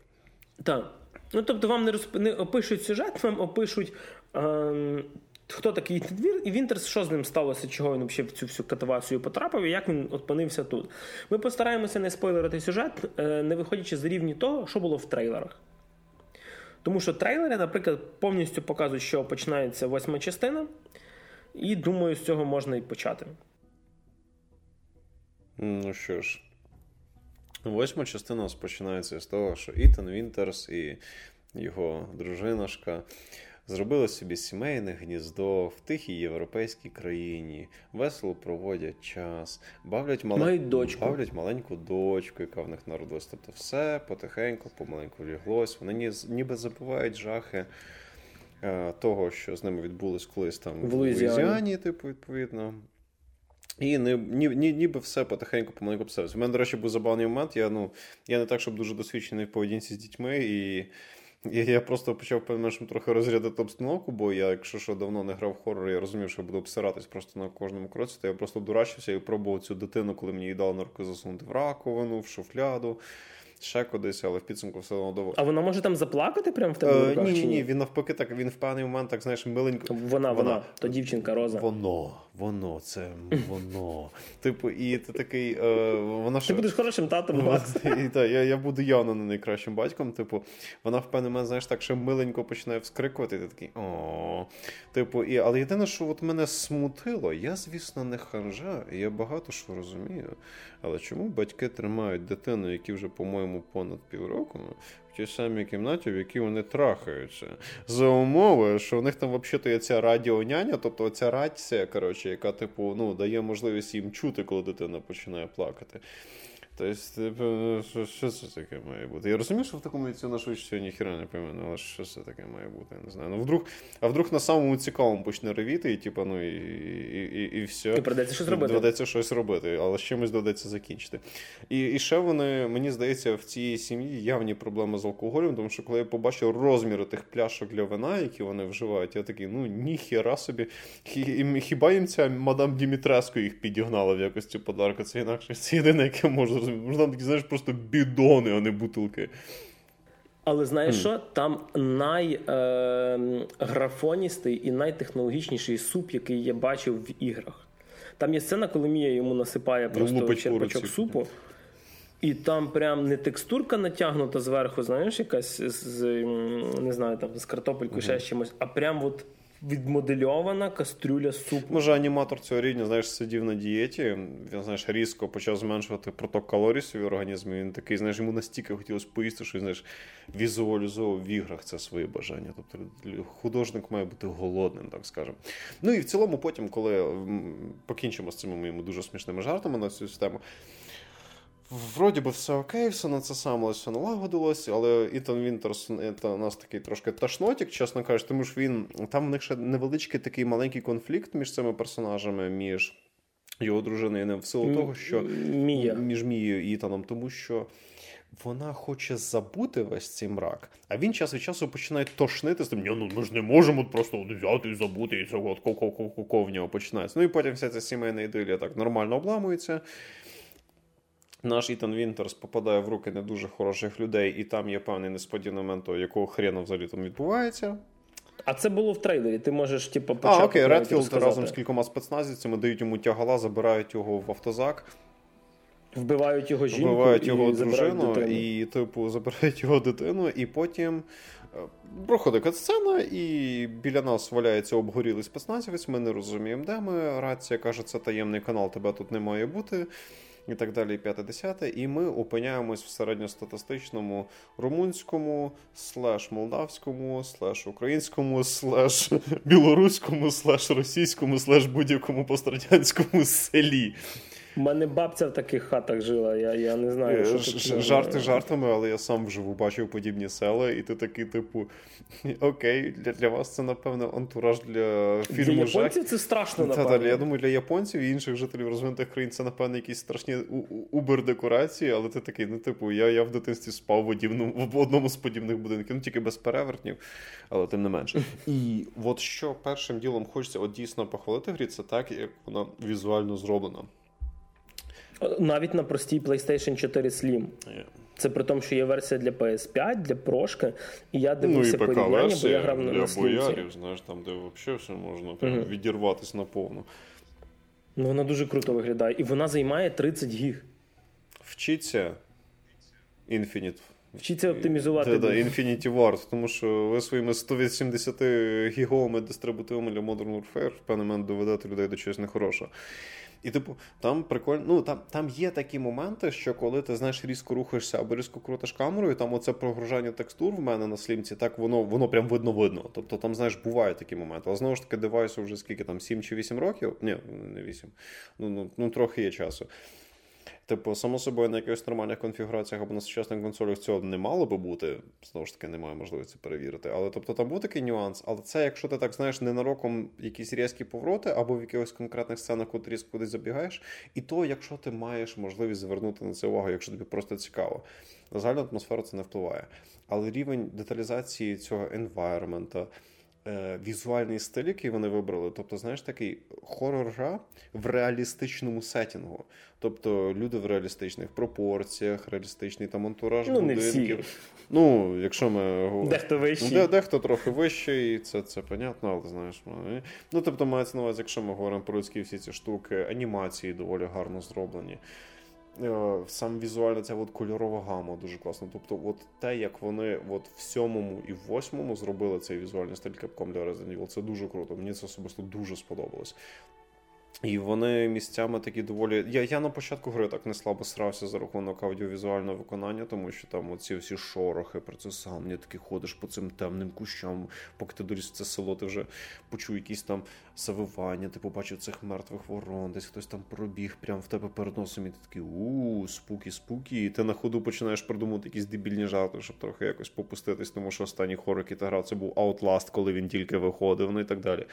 Так. Ну, тобто вам не, розп... не опишуть сюжет, вам опишуть. Ем... Хто такий Твір і Вінтерс, що з ним сталося, чого він взагалі в цю всю катавасію потрапив, і як він опинився тут. Ми постараємося не спойлерити сюжет, е, не виходячи з рівні того, що було в трейлерах. Тому що трейлери, наприклад, повністю показують, що починається восьма частина, і думаю, з цього можна і почати. Ну що ж, восьма частина у нас починається з того, що Ітан Вінтерс і його дружинашка зробили собі сімейне гніздо в тихій європейській країні, весело проводять час, бавлять, мале- дочку. бавлять маленьку дочку, яка в них народилась. Тобто все потихеньку, помаленьку вліглось. Вони ні- ніби забувають жахи. е, Того, що з ними відбулось колись там В Луїзіані. Типу, відповідно. І не, ні, ні, ніби все потихеньку помаленьку обставився. У мене, до речі, був забавний момент. Я, ну, я не так, щоб дуже досвідчений в поведінці з дітьми, і, і я просто почав певним трохи розрядити обстановку, бо я, якщо що давно не грав в хоррор, я розумів, що буду обсиратись просто на кожному кроці, то я просто дурачився і пробував цю дитину, коли мені їй дали на руки засунути в раковину, в шуфляду, ще кудись, але в підсумку все одно довго. А вона може там заплакати прямо в тебе Е, руках? ні, ні, ні, він навпаки так, він в певний момент, так знаєш, миленько. Вона, вона, то дівчинка Роза. Воно, воно, це воно. Типу, і ти такий. Е, вона Ти будеш хорошим татом. Макс. І, та, я я буду явно не найкращим батьком. Типу, вона в певний момент, знаєш, так ще миленько починає вскрикувати, і ти такий о. Типу, і, але єдине, що от мене смутило, я, звісно, не ханжа, і я багато що розумію. Але чому батьки тримають дитину, які вже, по-моєму, понад півроку, тій самій кімнаті, в якій вони трахаються, за умови, що в них там взагалі є ця радіоняня, тобто ця рація, коротше, яка, типу, ну, дає можливість їм чути, коли дитина починає плакати. Тобто, що, що це таке має бути? Я розумію, що в такому швидше ніхіра не пойме, але що це таке має бути? Я не знаю. Ну, вдруг, а вдруг на самому цікавому почне ревіти, і типу, ну, і, і, і, і все. І придеться щось робити. Доведеться щось робити, але з чимось доведеться закінчити. І і ще вони, мені здається, в цій сім'ї явні проблеми з алкоголем, тому що коли я побачив розміри тих пляшок для вина, які вони вживають, я такий, ну ніхіра собі. Хіба їм ця мадам Дімітреско їх підігнала в якості подарка? Це інакше це єдине, яке можу зрозуміти. Можна такі, знаєш, просто бідони, а не бутилки. Але знаєш mm. що? Там найграфоністий е, і найтехнологічніший суп, який я бачив в іграх. Там є сцена, коли Мія йому насипає просто черпачок супу. І там прям не текстурка натягнута зверху, знаєш, якась з не знаю, там з картопелькою, mm-hmm. ще з чимось, а прям от відмодельована кастрюля супу. Може, аніматор цього рівня, знаєш, сидів на дієті, він знаєш, різко почав зменшувати проток калорій в організмі. Він такий, знаєш, йому настільки хотілося поїсти, що знаєш, візуалізував в іграх це свої бажання. Тобто художник має бути голодним, так скажемо. Ну і в цілому, потім, коли покінчимо з цими моїми дуже смішними жартами на цю систему. Вроді би все окей, все на це саме все налагодилось, але Ітан Вінтерс це у нас такий трошки ташнотік, чесно кажучи, тому що він там в них ще невеличкий такий маленький конфлікт між цими персонажами, між його дружиною не в силу М- того, що Мія. між Мією і Ітаном, тому що. Вона хоче забути весь цей мрак, а він час від часу починає тошнити з тим, Ні, ну ми ж не можемо просто взяти і забути, і цього в нього починається. Ну і потім вся ця сімейна ідилія так нормально обламується наш Ітан Вінтерс попадає в руки не дуже хороших людей, і там є певний несподіваний момент, якого хрена взагалі там відбувається. А це було в трейлері. Ти можеш, типу, почати. А, окей, Редфілд разом з кількома спецназівцями дають йому тягала, забирають його в автозак. Вбивають його жінку. Вбивають його і дружину і, типу, забирають його дитину, і потім е, проходить катсцена, і біля нас валяється обгорілий спецназівець. Ми не розуміємо, де ми. Рація каже, це таємний канал, тебе тут не має бути і так далі, п'яте десяте. І ми опиняємось в середньостатистичному румунському, слеш молдавському, слеш українському, слеш білоруському, слеш російському, слеш будь-якому пострадянському селі. У мене бабця в таких хатах жила, я я не знаю. Що Ж, Жарти жартами, але я сам вживу бачив подібні села, і ти такий, типу, окей, для для вас це, напевно, антураж для фільму. Для японців це страшно, напевно. Та, я думаю, для японців і інших жителів розвинутих країн це, напевно, якісь страшні убер-декорації, але ти такий, ну, типу, я я в дитинстві спав в одному, в одному з подібних будинків, ну тільки без перевертнів, але тим не менше. І от що першим ділом хочеться от дійсно похвалити в грі, це так, як вона візуально зроблена. Навіть на простій PlayStation 4 Slim. Yeah. Це при тому, що є версія для PS5, для прошки, і я дивився ну, порівняння, бо я грав на для боярів, знаєш, там, де взагалі все можна uh-huh. відірватися наповну. Ну, вона дуже круто виглядає. І вона займає 30 гіг. Вчиться Infinite. Вчиться оптимізувати. Да, Infinity Ward, тому що ви своїми 180 гіговими дистрибутивами для Modern Warfare в певний момент доведете людей до чогось нехорошого. І, типу, там прикольно, ну там там є такі моменти, що коли ти знаєш, різко рухаєшся або різко крутиш камерою, там оце прогружання текстур в мене на слімці, так воно воно прям видно видно. Тобто там, знаєш, бувають такі моменти. Але знову ж таки, девайсу вже скільки там 7 чи 8 років. Ні, не 8. Ну, ну, ну трохи є часу. Типу, само собою, на якихось нормальних конфігураціях або на сучасних консолях цього не мало би бути. Знову ж таки, немає можливості перевірити. Але тобто там був такий нюанс. Але це, якщо ти так знаєш, ненароком якісь різкі повороти, або в якихось конкретних сценах, куди різко кудись забігаєш, і то, якщо ти маєш можливість звернути на це увагу, якщо тобі просто цікаво. На загальну атмосферу це не впливає. Але рівень деталізації цього енвайрмента, візуальний стиль, який вони вибрали. Тобто, знаєш, такий хорор-гра в реалістичному сетінгу. Тобто люди в реалістичних пропорціях, реалістичний там антураж ну, будинків. Не всі. Ну, якщо ми. Дехто вищий. Де, дехто трохи вищий, це це понятно, але знаєш. Ну, тобто, мається на увазі, якщо ми говоримо про людські всі ці штуки, анімації доволі гарно зроблені. Е, сам візуально ця от кольорова гама дуже класна. Тобто, от те, як вони от в сьомому і в восьмому зробили цей візуальний стиль капком для Resident Evil, це дуже круто. Мені це особисто дуже сподобалось. І вони місцями такі доволі. Я я на початку гри так не слабо срався за рахунок аудіовізуального виконання, тому що там оці всі шорохи, про це не таки ходиш по цим темним кущам, поки ти доліз в це село, ти вже почув якісь там завивання, ти побачив цих мертвих ворон, десь хтось там пробіг прямо в тебе перед носом, і ти такий у спукі, спукі, і ти на ходу починаєш придумати якісь дебільні жарти, щоб трохи якось попуститись, тому що останній хорор, який ти грав, це був Outlast, коли він тільки виходив, ну і так далі.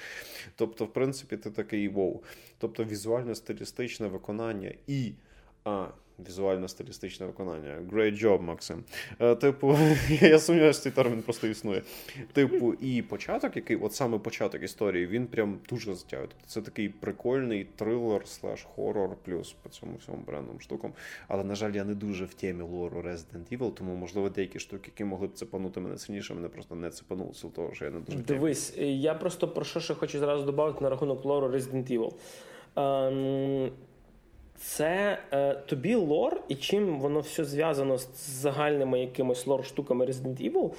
Тобто, в принципі, ти такий воу. Тобто візуально стилістичне виконання і. А, візуально-стилістичне виконання. Great job, Максим. Е, типу, я сумніваюся, цей термін просто існує. Типу, і початок, який, от саме початок історії, він прям дуже затягує. Тобто це такий прикольний трилер слеш хорор плюс по цьому всьому брендам штукам. Але, на жаль, я не дуже в темі лору Resident Evil, тому, можливо, деякі штуки, які могли б цепанути мене сильніше, мене просто не цепанули з того, що я не дуже. Дивись, я просто про що ще хочу зразу додати на рахунок лору Resident Evil. Ем, це е, тобі лор, і чим воно все зв'язано з загальними якимось лор-штуками Resident Evil,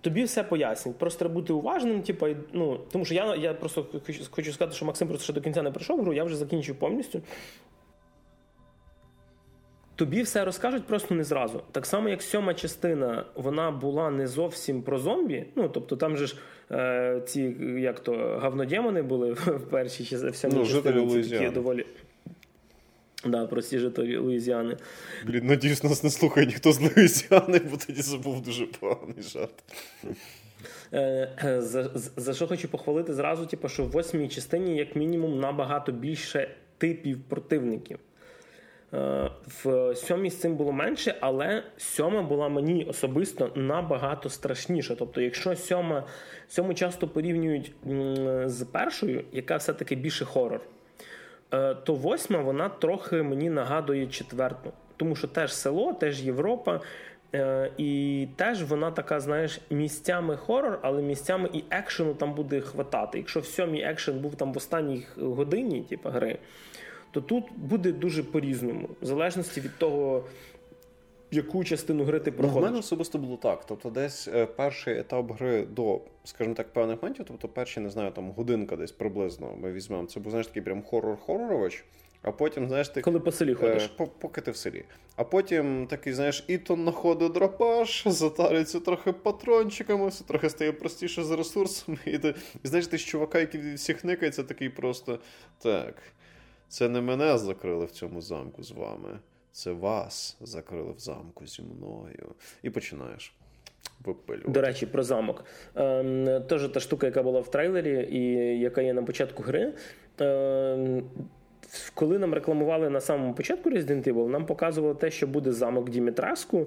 тобі все пояснюють. Просто треба бути уважним, типу, ну, тому що я я просто хочу сказати, що Максим просто ще до кінця не пройшов гру, я вже закінчив повністю. Тобі все розкажуть просто не зразу. Так само, як сьома частина, вона була не зовсім про зомбі. Ну, тобто там же ж е, ці як то гавнодємони були в першій чи в сьомій ну, частині. Це такі доволі Да, прості жителі Луїзіани. Блін, надіюсь, нас не слухає ніхто з Луїзіани, бо тоді це був дуже поганий жарт. Е, е, за, за що хочу похвалити зразу, типу, що в восьмій частині, як мінімум, набагато більше типів противників. Е, в сьомій з цим було менше, але сьома була мені особисто набагато страшніша. Тобто, якщо сьома сьому часто порівнюють з першою, яка все-таки більше хорор. Е, то восьма вона трохи мені нагадує четверту. Тому що теж село, теж Європа. Е, і теж вона така, знаєш, місцями хорор, але місцями і екшену там буде хватати. Якщо в сьомій екшен був там в останній годині, типу, гри, то тут буде дуже по-різному, в залежності від того, яку частину гри ти проходиш? Ну, в мене особисто було так. Тобто, десь е, перший етап гри до, скажімо так, певних моментів, тобто перші, не знаю, там годинка десь приблизно ми візьмемо. Це був знаєш такий прям хорор-хорорович. А потім, знаєш, ти коли по селі е, ходиш, е, поки ти в селі. А потім такий, знаєш, Ітон знаходить драпаж, затарюється трохи патрончиками, все трохи стає простіше з ресурсами. І ти і знаєш, ти з чувака, який всіх никається, такий просто так. Це не мене закрили в цьому замку з вами. Це вас закрили в замку зі мною. І починаєш. Випилювати. До речі, про замок. Е, Теж та штука, яка була в трейлері, і яка є на початку гри. Е, коли нам рекламували на самому початку Resident Evil, нам показували те, що буде замок Дімітраску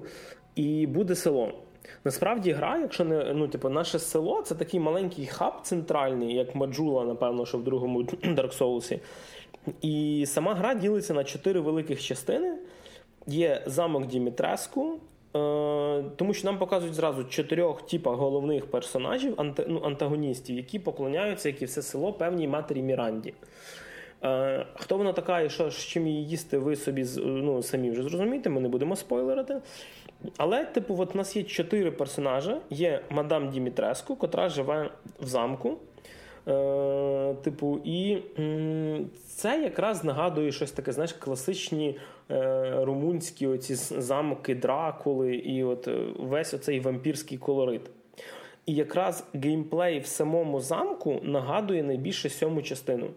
і буде село. Насправді, гра, якщо не ну, типу, наше село, це такий маленький хаб центральний, як Маджула, напевно, що в другому Dark Souls. І сама гра ділиться на чотири великих частини. Є замок Дімітреску, е, тому що нам показують зразу чотирьох типа головних персонажів, ну, антагоністів, які поклоняються, як і все село, певній матері Міранді. Е, хто вона така і що, з чим її їсти, ви собі ну, самі вже зрозумієте, ми не будемо спойлерити. Але, типу, от у нас є чотири персонажі. Є мадам Дімітреску, котра живе в замку. Е, Типу, і це якраз нагадує щось таке, знаєш, класичні е, румунські оці замки Дракули, і от е, весь оцей вампірський колорит. І якраз геймплей в самому замку нагадує найбільше сьому частину.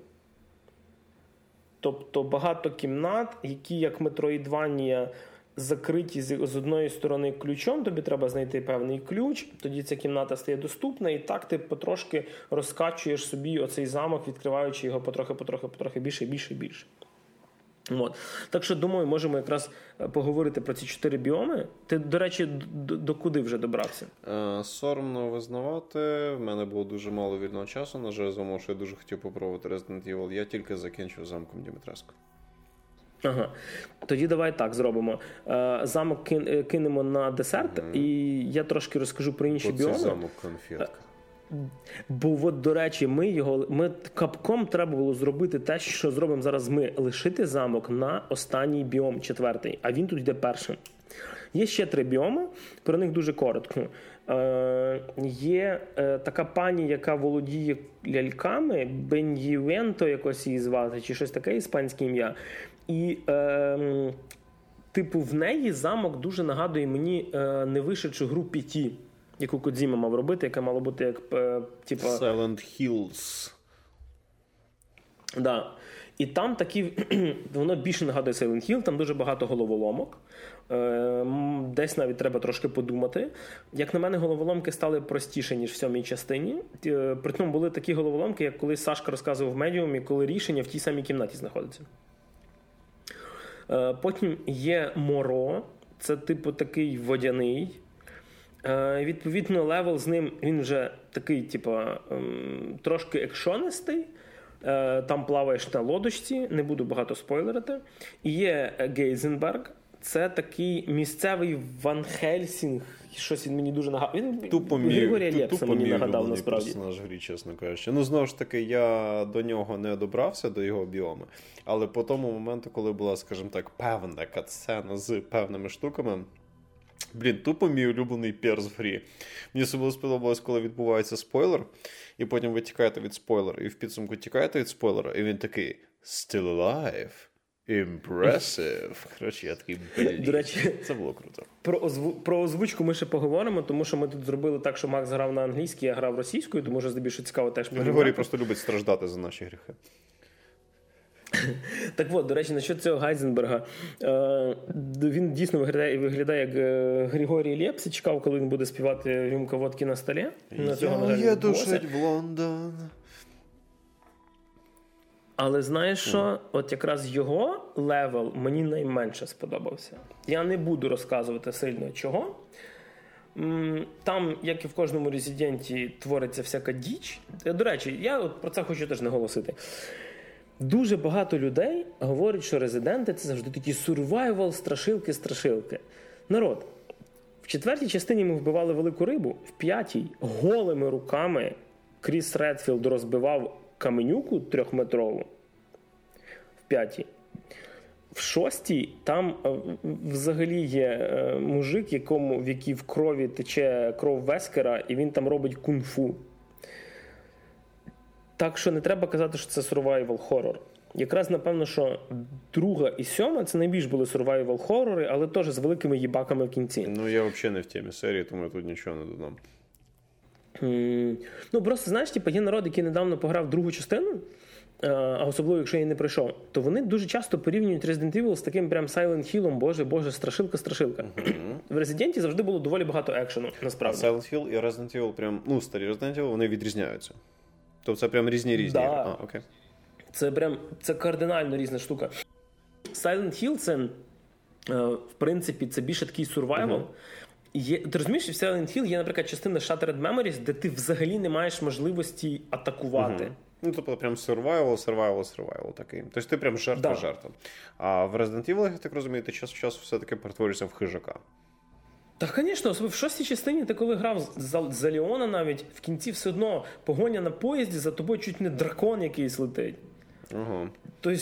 Тобто багато кімнат, які як Метроїдванія закриті з одної сторони ключом, тобі треба знайти певний ключ, тоді ця кімната стає доступна, і так ти потрошки розкачуєш собі оцей замок, відкриваючи його потрохи, потрохи, потрохи більше, більше, більше. От. Так що, думаю, можемо якраз е, поговорити про ці чотири біоми. Ти, до речі, до, до вже добрався? Е, соромно визнавати. В мене було дуже мало вільного часу. На жаль, тому що я дуже хотів попробувати Resident Evil. Я тільки закінчив замком Дімитреску. Ага. Тоді давай так зробимо. Е, замок кин, кинемо на десерт, mm-hmm. і я трошки розкажу про інші біоми. замок конфетка. Бо, от, до речі, ми його ми капком треба було зробити те, що зробимо зараз. Ми лишити замок на останній біом, четвертий, а він тут йде першим. Є ще три біоми, про них дуже коротко. Е, Є е, така пані, яка володіє ляльками, Бен'євенто, якось її звати, чи щось таке іспанське ім'я. І, е, типу, в неї замок дуже нагадує мені е, невишедшу гру Піті яку Кодзіма мав робити, яка мала бути як е, типа... Silent Hills. Да. І там такі, воно більше нагадує Silent Hill, там дуже багато головоломок. Е, десь навіть треба трошки подумати. Як на мене, головоломки стали простіше, ніж в сьомій частині. Е, при тому були такі головоломки, як колись Сашка розказував в медіумі, коли рішення в тій самій кімнаті знаходиться. Потім є Моро, це типу такий водяний. Е, Відповідно, левел з ним він вже такий, типу, ем, трошки екшонистий. Е, там плаваєш на лодочці, не буду багато спойлерити. І є Гейзенберг, це такий місцевий Ван Хельсінг. Щось він мені дуже нагадав. Він тупо Григорія Лепса мені нагадав насправді. персонаж грі, чесно кажучи. Ну, знову ж таки, я до нього не добрався, до його біоми. Але по тому моменту, коли була, скажімо так, певна катсцена з певними штуками. Блін, тупо мій улюблений перс в грі. Мені особливо сподобалось, коли відбувається спойлер, і потім ви тікаєте від спойлера, і в підсумку тікаєте від спойлера, і він такий Still alive. Impressive. Коротше, я такий блін. До речі, це було круто. Про озву... про озвучку ми ще поговоримо, тому що ми тут зробили так, що Макс грав на англійській, я грав російською, тому що здебільшого цікаво теж Григорій просто любить страждати за наші гріхи. Так от, до речі, насчет цього Гайзенберга. Е, він дійсно виглядає виглядає як е, Григорій Лепс. Чекав, коли він буде співати рюмка водки на столі. На цього, Я душить в Лондон. Але знаєш що? От якраз його левел мені найменше сподобався. Я не буду розказувати сильно чого. Там, як і в кожному резиденті, твориться всяка діч. До речі, я от про це хочу теж наголосити. Дуже багато людей говорять, що резиденти це завжди такі сурвайвал, страшилки, страшилки. Народ, в четвертій частині ми вбивали велику рибу, в п'ятій голими руками Кріс Редфілд розбивав каменюку трьохметрову. В п'ятій. В шостій там е, взагалі є е, мужик, якому, в якій в крові тече кров Вескера, і він там робить кунг-фу. Так що не треба казати, що це survival horror. Якраз напевно, що друга і сьома це найбільш були survival хоррори, але теж з великими їбаками в кінці. Ну я взагалі не в темі серії, тому я тут нічого не додам. Ну просто знаєш, типу, є народ, який недавно пограв другу частину, а особливо, якщо я не пройшов, то вони дуже часто порівнюють Resident Evil з таким прям Silent Hill, боже, боже, страшилка-страшилка. Mm-hmm. В Resident завжди було доволі багато екшену, насправді. А Silent Hill і Resident Evil прям, ну, старі Resident Evil, вони відрізняються. Тобто це прям різні різні. Да. А, окей. Це прям це кардинально різна штука. Silent Hill це, е, в принципі, це більше такий сурвайвал. Uh-huh. Є, Ти розумієш, в Silent Hill є, наприклад, частина Shattered Memories, де ти взагалі не маєш можливості атакувати. Uh-huh. Ну, тобто, прям survival, survival, survival такий. Тобто ти прям жертва-жертва. А в Resident Evil, я так розумію, ти час в час все-таки перетворюєшся в хижака. Так, звісно, в шостій частині ти коли грав за, за Леона навіть в кінці все одно погоня на поїзді, за тобою чуть не дракон якийсь летить. Ага. Тобто,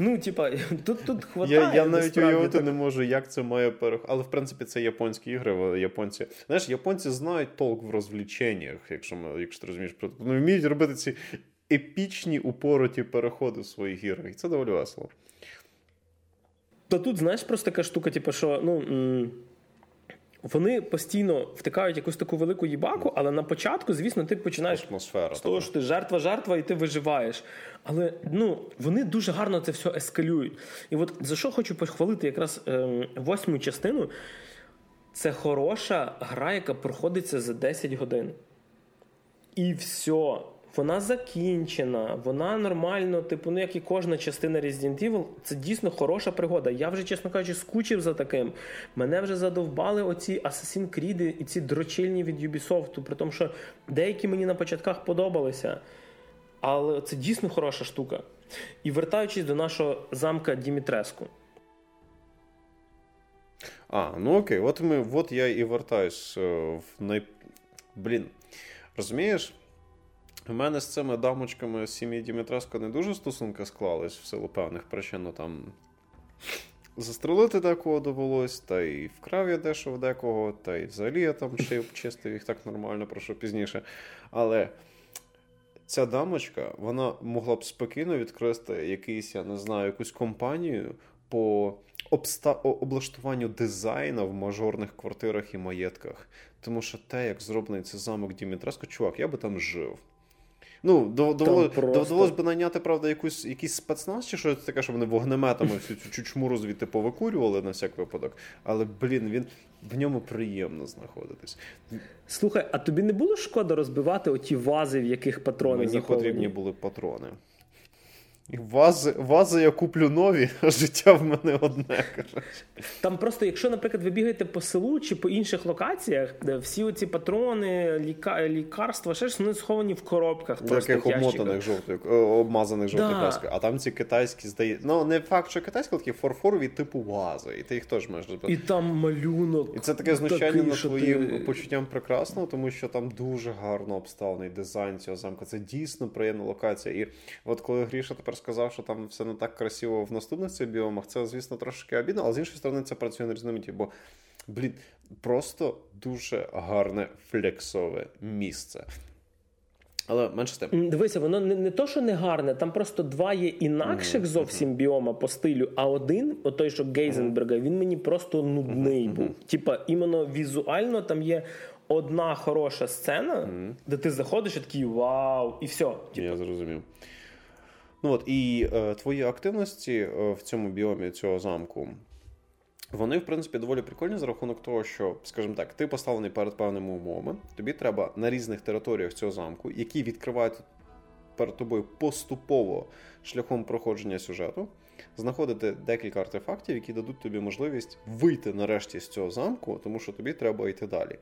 ну, типа, тут тут хватає. Я я навіть уявити так... не можу, як це має перех. Але в принципі це японські ігри. Японці. Знаєш, японці знають толк в розвліченнях, якщо ми, якщо ти розумієш, вони вміють робити ці епічні упороті переходи в своїх іграх. І це доволі весело. Та тут, знаєш, просто така штука, типу, що, ну. М- вони постійно втикають якусь таку велику їбаку, але на початку, звісно, ти починаєш Атмосфера, з того, що ти жертва, жертва, і ти виживаєш. Але ну вони дуже гарно це все ескалюють. І от за що хочу похвалити якраз е, восьму частину, це хороша гра, яка проходиться за 10 годин. І все. Вона закінчена, вона нормально, типу, ну як і кожна частина Resident Evil, це дійсно хороша пригода. Я вже, чесно кажучи, скучив за таким. Мене вже задовбали оці Assassin's Creed і ці дрочильні від Ubisoft, при тому, що деякі мені на початках подобалися. Але це дійсно хороша штука. І вертаючись до нашого замка Дімітреску. А, ну окей, от ми, от я і вертаюсь е, в най... Блін, розумієш? У мене з цими дамочками з сім'ї Дімітреско не дуже стосунки склались в силу певних причин. Ну, там Застрелити декого довелось, та й вкрав я дещо в декого, та й взагалі я там ще чистив їх так нормально, про що пізніше. Але ця дамочка, вона могла б спокійно відкрити якийсь, я не знаю, якусь компанію по обста... облаштуванню дизайну в мажорних квартирах і маєтках. Тому що те, як зроблений цей замок Дімітреско, чувак, я би там жив. Ну, довело, просто... довелось би наняти, правда, якусь, якийсь спецназ, чи щось таке, щоб вони вогнеметами всю цю чучмуру звідти повикурювали на всяк випадок. Але, блін, він в ньому приємно знаходитись. Слухай, а тобі не було шкода розбивати оті вази, в яких патрони Мені заховані? потрібні були патрони. Вази, вази я куплю нові, а життя в мене одне. Там просто, якщо, наприклад, ви бігаєте по селу чи по інших локаціях, де всі оці патрони, ліка, лікарства, ще ж вони сховані в коробках. Таких обмотаних жовтою, обмазаних жовтою да. краскою. А там ці китайські здається. Ну, не факт, що китайські, такі фарфорові типу вази. І ти їх теж можеш І там малюнок. І це таке знущання над твоїм ти... почуттям прекрасного, тому що там дуже гарно обставлений дизайн цього замку. Це дійсно приємна локація. І от коли Гріша тепер сказав, що там все не так красиво в наступних цих біомах, це, звісно, трошки обідно, але з іншої сторони, це працює на різноманітті, бо, блін, просто дуже гарне флексове місце. Але менше з тим. Дивися, воно не не то, що не гарне, там просто два є інакших зовсім біома по стилю, а один, отой, що Гейзенберга, він мені просто нудний був. Типа, іменно візуально там є одна хороша сцена, де ти заходиш і такий вау, і все. Типу. Я зрозумів. Ну от і е, твої активності е, в цьому біомі цього замку. Вони, в принципі, доволі прикольні за рахунок того, що, скажімо так, ти поставлений перед певними умовами. Тобі треба на різних територіях цього замку, які відкривають перед тобою поступово шляхом проходження сюжету, знаходити декілька артефактів, які дадуть тобі можливість вийти нарешті з цього замку, тому що тобі треба йти далі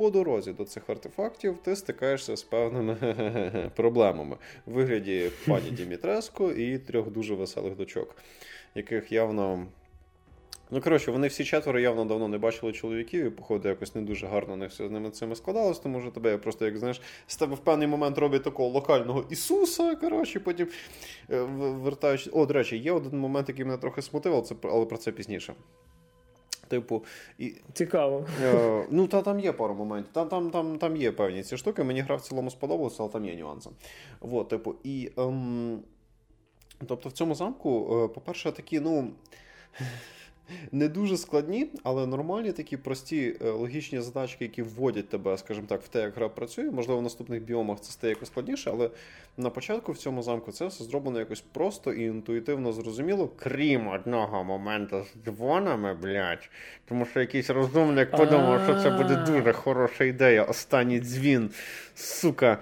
по дорозі до цих артефактів ти стикаєшся з певними проблемами в вигляді пані Дімітреско і трьох дуже веселих дочок, яких явно. Ну, коротше, вони всі четверо явно давно не бачили чоловіків, і, походу, якось не дуже гарно не все з ними цими складалось, тому що тебе просто, як знаєш, з тебе в певний момент роблять такого локального Ісуса. Коротше, потім е, вертаючи. О, до речі, є один момент, який мене трохи смутив, але про це пізніше. Типу, і... Цікаво. Е, ну, та там є пару моментів. Там там, там, там є певні ці штуки. Мені гра в цілому сподобалася, але там є нюанси. Вот, типу, і, ем, Тобто в цьому замку, е, по-перше, такі, ну не дуже складні, але нормальні такі прості е, логічні задачки, які вводять тебе, скажімо так, в те, як гра працює. Можливо, в наступних біомах це стає якось складніше, але на початку в цьому замку це все зроблено якось просто і інтуїтивно зрозуміло, крім одного моменту з дзвонами, блядь. Тому що якийсь розумник подумав, що це буде дуже хороша ідея. Останній дзвін, сука.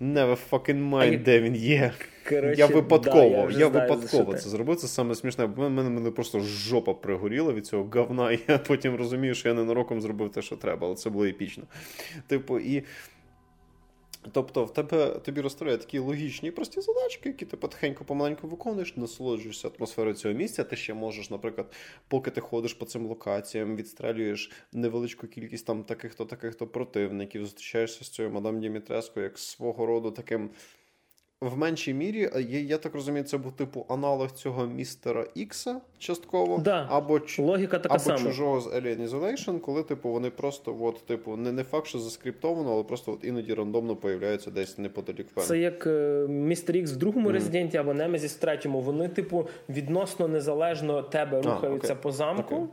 Never fucking mind, де він є. Короче, я випадково да, я, я випадково це зробив. Це саме смішне. Бо мене мене просто жопа пригоріла від цього говна, і я потім розумію, що я ненароком зробив те, що треба, але це було епічно. Типу, і. Тобто в тебе тобі розставляє такі логічні і прості задачки, які ти потихеньку помаленьку виконуєш, насолоджуєшся атмосферою цього місця. Ти ще можеш, наприклад, поки ти ходиш по цим локаціям, відстрелюєш невеличку кількість там таких-то таких-то противників, зустрічаєшся з цією мадам Дімітреско як свого роду таким в меншій мірі, я, я так розумію, це був типу аналог цього містера Ікса частково, да. або Логіка така або сама. чужого з Alien Isolation, коли типу вони просто, от, типу, не не факт, що заскриптовано, але просто от іноді рандомно появляються десь неподалік певно. Це як е, містер Ікс в другому mm. резиденті або Немезіс в третьому. Вони, типу, відносно незалежно тебе рухаються okay. по замку. Okay.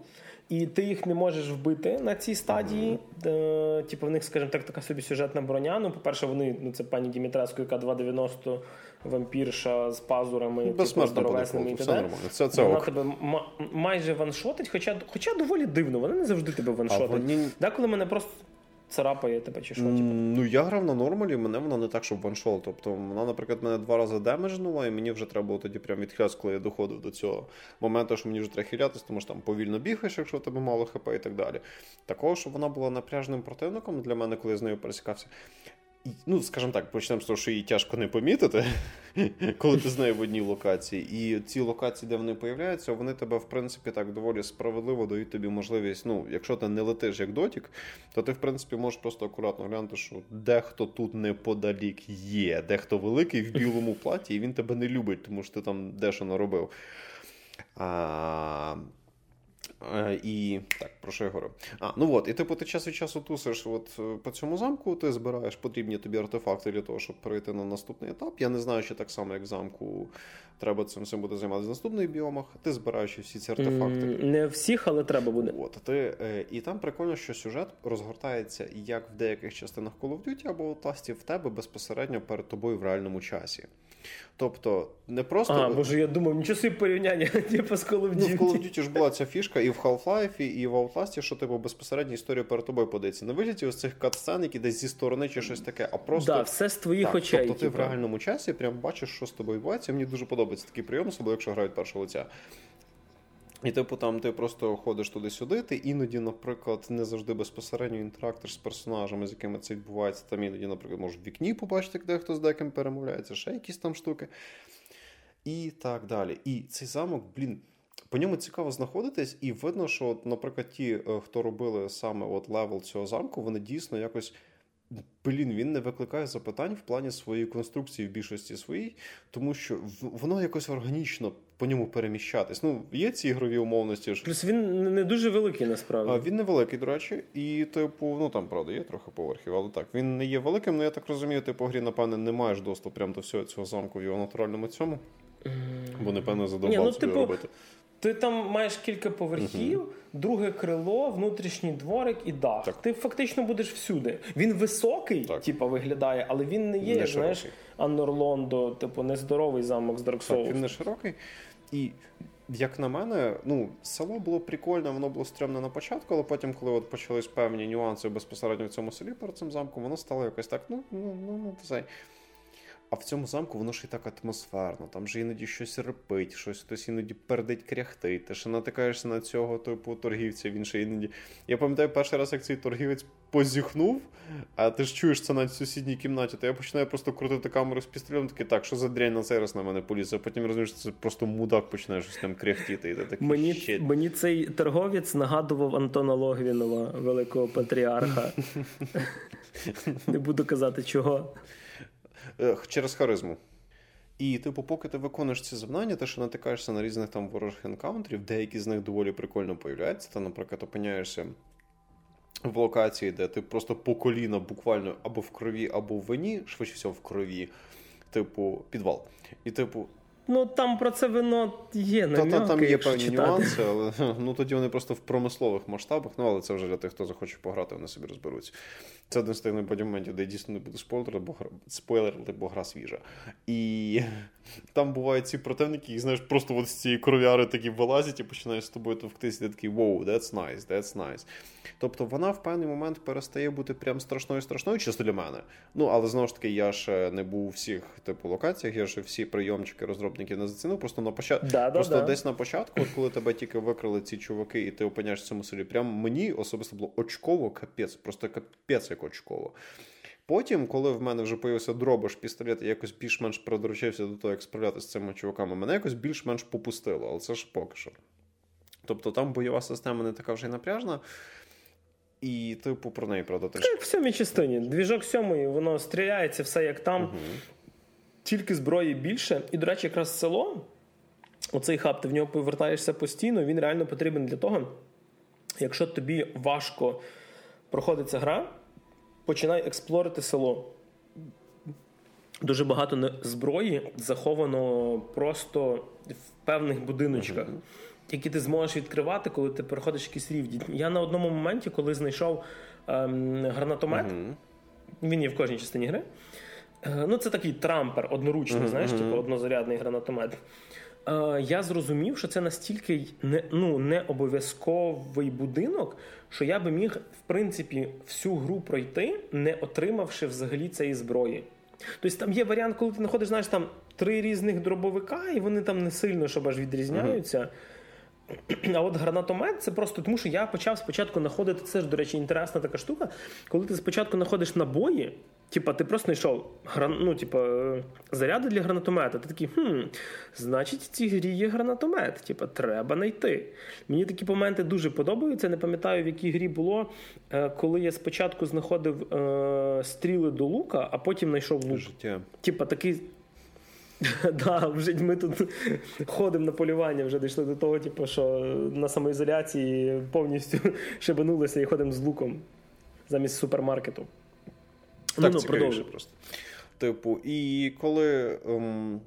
І ти їх не можеш вбити на цій стадії. Mm-hmm. Типу, в них, скажімо так, така собі сюжетна броня. Ну, по-перше, вони ну це пані Дімітреско, яка 2,90 вампірша з пазурами, типу, здоровесними і т.д. Це, це Вона тебе ма- майже ваншотить, хоча хоча доволі дивно, вони не завжди тебе ваншотить. Вони... Деколи мене просто. Царапає тебе чи що? Типу? Ну, я грав на нормалі, мене вона не так, щоб ваншот. Тобто вона, наприклад, мене два рази демеджнула, і мені вже треба було тоді прям відхилятися, коли я доходив до цього моменту, що мені вже треба хилятися, тому що там повільно бігаєш, якщо в тебе мало хп і так далі. Такого, щоб вона була напряжним противником для мене, коли я з нею пересікався ну, скажімо так, почнемо з того, що її тяжко не помітити, коли ти з нею в одній локації. І ці локації, де вони появляються, вони тебе, в принципі, так доволі справедливо дають тобі можливість. Ну, якщо ти не летиш як дотік, то ти, в принципі, можеш просто акуратно глянути, що дехто тут неподалік є, дехто великий в білому платі, і він тебе не любить, тому що ти там дещо наробив. А, і так, про що я говорю? А, ну от, і типу ти час від часу тусиш от е, по цьому замку, ти збираєш потрібні тобі артефакти для того, щоб перейти на наступний етап. Я не знаю, чи так само, як в замку, треба цим всім буде займатися в наступних біомах. Ти збираєш всі ці артефакти. Не всіх, але треба буде. От, ти, е, І там прикольно, що сюжет розгортається як в деяких частинах Call of Duty або Outlast, в тебе безпосередньо перед тобою в реальному часі. Тобто, не просто. А, боже, я думав, нічого собі порівняння типу, з Call of Duty. Ну, в Call of Duty ж була ця фішка і в Half-Life, і в Outlast, що типу безпосередньо історія перед тобою подається. Не вигляді ось цих катсцен, які десь зі сторони чи щось таке, а просто да, все з твоїх так, очей. Тобто ти в реальному часі прям бачиш, що з тобою відбувається. Мені дуже подобається такий прийом, особливо якщо грають першого лиця. І, типу, там ти просто ходиш туди-сюди, ти іноді, наприклад, не завжди безпосередньо інтерактор з персонажами, з якими це відбувається. Там іноді, наприклад, можеш в вікні побачити, де хто з деким перемовляється, ще якісь там штуки. І так далі. І цей замок, блін, по ньому цікаво знаходитись, і видно, що, от, наприклад, ті, е, хто робили саме от level цього замку, вони дійсно якось. Блін, він не викликає запитань в плані своєї конструкції в більшості своїй, тому що воно якось органічно по ньому переміщатись. Ну, є ці ігрові умовності. Плюс він не дуже великий, насправді. А, Він не великий, до речі, і, типу, ну там, правда, є трохи поверхів, але так, він не є великим, але ну, я так розумію, ти по грі, напевне, не маєш доступу прямо до всього цього замку в його натуральному цьому. Бо, напевно, задовбав ну, типу, робити. Ти там маєш кілька поверхів, uh друге крило, внутрішній дворик і дах. Так. Ти фактично будеш всюди. Він високий, типу, виглядає, але він не є, не знаєш, Аннорлондо, типу, нездоровий замок з Dark Souls. Так, Він не широкий. І як на мене, ну, село було прикольне, воно було стрімне на початку, але потім, коли от почались певні нюанси безпосередньо в цьому селі перед цим замком, воно стало якось так, ну, ну, ну, ну, це. А в цьому замку воно ж і так атмосферно. Там же іноді щось репить, щось хтось іноді пердить кряхти. Ти ще натикаєшся на цього типу торгівця. Він ще іноді. Я пам'ятаю перший раз, як цей торгівець позіхнув, а ти ж чуєш це на сусідній кімнаті, то я починаю просто крутити камеру з пістолетом, такий, так, що за дрянь на цей раз на мене поліз, а потім розумієш, що це просто мудак починає щось там кряхтіти. І ти такий, мені, мені цей торговець нагадував Антона Логвінова, великого патріарха. Не буду казати чого. Через харизму. І, типу, поки ти виконуєш ці завдання, ти ще натикаєшся на різних там ворожих енкаунтерів, деякі з них доволі прикольно появляються. Ти, наприклад, опиняєшся в локації, де ти просто по коліна буквально або в крові, або в вині, швидше всього в крові, типу, підвал. І, типу, Ну там про це вино є нам'яки, Та, Там є певні читати. нюанси, але ну тоді вони просто в промислових масштабах. Ну але це вже для тих, хто захоче пограти, вони собі розберуться. Це один з тих моментів, де дійсно не буду спойлерити, бо гра спойлерити, бо гра свіжа. І там бувають ці противники, які знаєш, просто от з цієї кров'яри такі вилазять і починаєш з тобою товктися, і ти такий wow, that's nice, that's nice. Тобто вона в певний момент перестає бути прям страшною страшною, чисто для мене. Ну але знову ж таки, я ще не був у всіх типу локаціях, я ще всі прийомчики розробників не зацінив. Просто на початку да, просто да, десь на початку, от коли тебе тільки викрили ці чуваки, і ти опиняєшся в цьому селі, прям мені особисто було очково, капець, просто капець очково. Потім, коли в мене вже появився дробаш пістолет, я якось більш-менш придоручився до того, як справлятися з цими чуваками, мене якось більш-менш попустило, але це ж поки що. Тобто там бойова система не така вже й напряжна. І, типу, про неї, правда, теж. Як в сьомій частині. Двіжок сьомої, воно стріляється, все як там. Угу. Тільки зброї більше. І, до речі, якраз село, оцей хаб, ти в нього повертаєшся постійно, він реально потрібен для того, якщо тобі важко проходиться гра, починай експлорити село. Дуже багато зброї заховано просто в певних будиночках. Які ти зможеш відкривати, коли ти переходиш якісь рівні. Я на одному моменті, коли знайшов ем, гранатомет, він є в кожній частині гри. Е, ну, це такий трампер одноручний, знаєш, типу однозарядний гранатомет. Е, я зрозумів, що це настільки не ну не обов'язковий будинок, що я би міг в принципі всю гру пройти, не отримавши взагалі цієї зброї. Тобто там є варіант, коли ти знаходиш, знаєш, там три різних дробовика, і вони там не сильно щоб аж відрізняються. Uh-huh. А от гранатомет це просто тому, що я почав спочатку знаходити це ж, до речі, інтересна така штука. Коли ти спочатку знаходиш набої, Типа, ти просто знайшов гран... ну, типа, заряди для гранатомета. Ти такий, хм, значить, в цій грі є гранатомет. Типа, треба знайти. Мені такі моменти дуже подобаються. Не пам'ятаю, в якій грі було, е, коли я спочатку знаходив е, стріли до лука, а потім знайшов лук. Життя. Типа такий. Да, вже ми тут ходимо на полювання, вже дійшли до того, типу, що на самоізоляції повністю шибанулися і ходимо з луком замість супермаркету. Так, ну, цікавіше просто. Типу, і коли. Ем...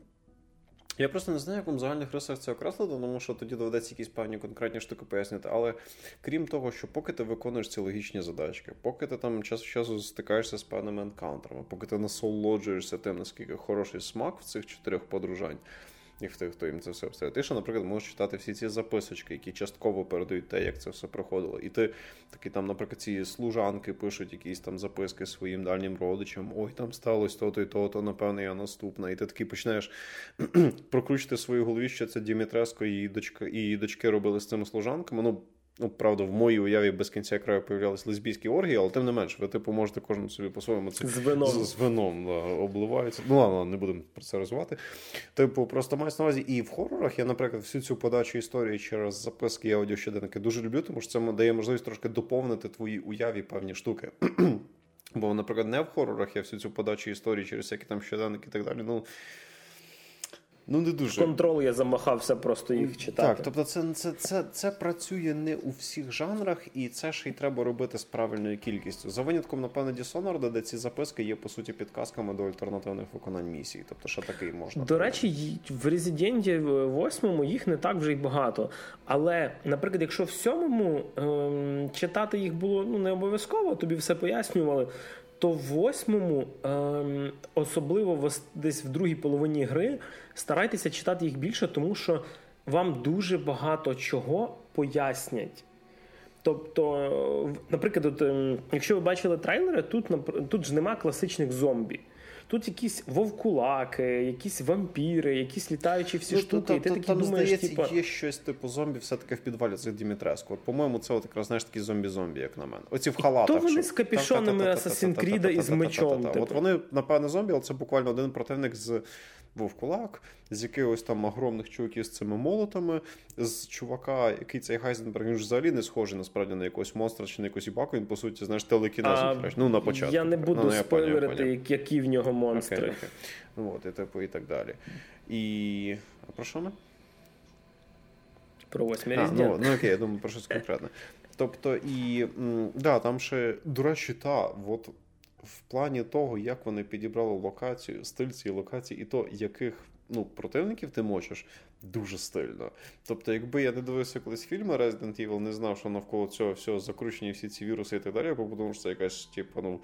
Я просто не знаю, як вам в загальних рисах це окреслити, тому що тоді доведеться якісь певні конкретні штуки пояснити. Але крім того, що поки ти виконуєш ці логічні задачки, поки ти там час від часу стикаєшся з певними енкаунтерами, поки ти насолоджуєшся тим, наскільки хороший смак в цих чотирьох подружань, і в тих, хто їм це все обставить. Ти ще, наприклад, можеш читати всі ці записочки, які частково передають те, як це все проходило. І ти такі там, наприклад, ці служанки пишуть якісь там записки своїм дальнім родичам. Ой, там сталося то-то і то-то, напевно, я наступна. І ти такий починаєш прокручити в голові, що це Дімітреско і її дочка і її дочки робили з цими служанками. Ну, Ну, правда, в моїй уяві без кінця краю появлялись лесбійські оргії, але тим не менш, ви типу можете кожен собі по-своєму це з вином, з, з вином да, обливаються. Ну ладно, не будемо про це розвивати. Типу, просто маю на увазі, і в хорорах я, наприклад, всю цю подачу історії через записки і аудіощоденники дуже люблю, тому що це дає можливість трошки доповнити твої уяві певні штуки. Бо, наприклад, не в хорорах я всю цю подачу історії через всякі там щоденники і так далі. Ну Ну, не дуже. Контрол я замахався просто їх читати. Так, тобто це це, це, це працює не у всіх жанрах, і це ще й треба робити з правильною кількістю. За винятком, напевно, Dishonored, де ці записки є, по суті, підказками до альтернативних виконань місій. Тобто, що такий можна. До речі, в Резиденті 8 їх не так вже й багато. Але, наприклад, якщо в сьомому ем, читати їх було ну, не обов'язково, тобі все пояснювали то в восьмому, ем, особливо десь в другій половині гри, старайтеся читати їх більше, тому що вам дуже багато чого пояснять. Тобто, наприклад, от, ем, якщо ви бачили трейлери, тут тут ж нема класичних зомбі. Тут якісь вовкулаки, якісь вампіри, якісь літаючі всі ну, штуки. і ти такі там, думаєш, здається, типу... є щось типу зомбі, все-таки в підвалі цих Дімітреску. От, по-моєму, це от якраз знаєш такі зомбі-зомбі, як на мене. Оці в халатах. То вони з капішонами Асасін Кріда і з мечом. От вони, напевно, зомбі, але це буквально один противник з вовкулак, з якихось там огромних чуваків з цими молотами, з чувака, який цей Гайзенберг, він ж взагалі не схожий насправді на якогось монстра чи на якусь ібаку, він по суті, знаєш, телекінезом. Ну, на початку. Я не буду ну, спойлерити, які в нього монстри. Okay. Ну, от, і типу, і так далі. І. А про що ми? Про восьмий ну, ну окей, я думаю, про щось конкретне. Тобто, і да, там ще, до речі, та, от в плані того, як вони підібрали локацію, стиль цієї локації, і то, яких ну, противників ти мочиш, дуже стильно. Тобто, якби я не дивився колись фільми Resident Evil, не знав, що навколо цього всього закручені всі ці віруси і так далі, я подумав, що це якась, типу, ну.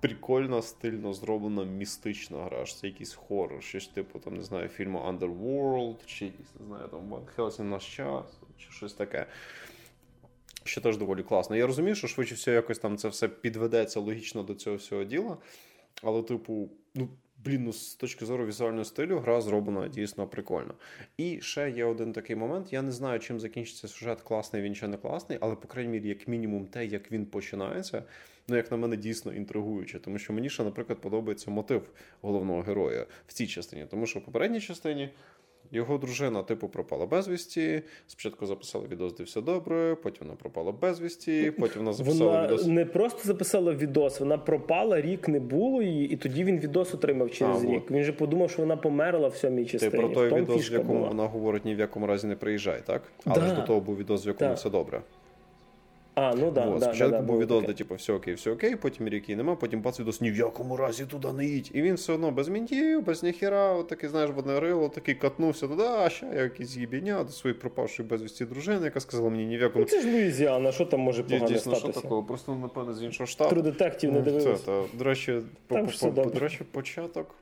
Прикольна, стильно зроблена містична гра. Це якийсь хорор, щось типу, там, не знаю, фільму Underworld, чи якийсь, не знаю, там Van Helsing наш час, чи щось таке що теж доволі класно. Я розумію, що швидше все якось там це все підведеться логічно до цього всього діла. Але, типу, ну, блін, ну, з точки зору візуального стилю, гра зроблена дійсно прикольно. І ще є один такий момент. Я не знаю, чим закінчиться сюжет, класний він чи не класний, але, по крайній мірі, як мінімум, те, як він починається, ну, як на мене, дійсно інтригуюче. Тому що мені ще, наприклад, подобається мотив головного героя в цій частині. Тому що в попередній частині. Його дружина, типу, пропала безвісті. Спочатку записала відос, де все добре, потім вона пропала безвісті, потім вона записала вона відос. Не просто записала відос, вона пропала, рік не було її, і тоді він відос отримав через а, рік. От. Він же подумав, що вона померла в сьомій частині. Ти про той відос, в якому була. вона говорить, ні в якому разі не приїжджай, так? Але да. ж до того був відос, в якому да. все добре. А, ну да, вот. да Спочатку да, був відос, де типу, все окей, все окей, потім ріки нема, потім бац відос, ні в якому разі туди не їдь. І він все одно без мінтів, без ніхіра, от такий, знаєш, в рило, такий катнувся туди, а ще я якийсь їбіня до своєї пропавшої безвісті дружини, яка сказала мені ні в якому. Ну, це ж Луїзіана, що там може погано Дійсно, статися? що такого? Просто, напевно, з іншого штату. Тру детектів не дивився. До речі, по, по, по, до речі, початок.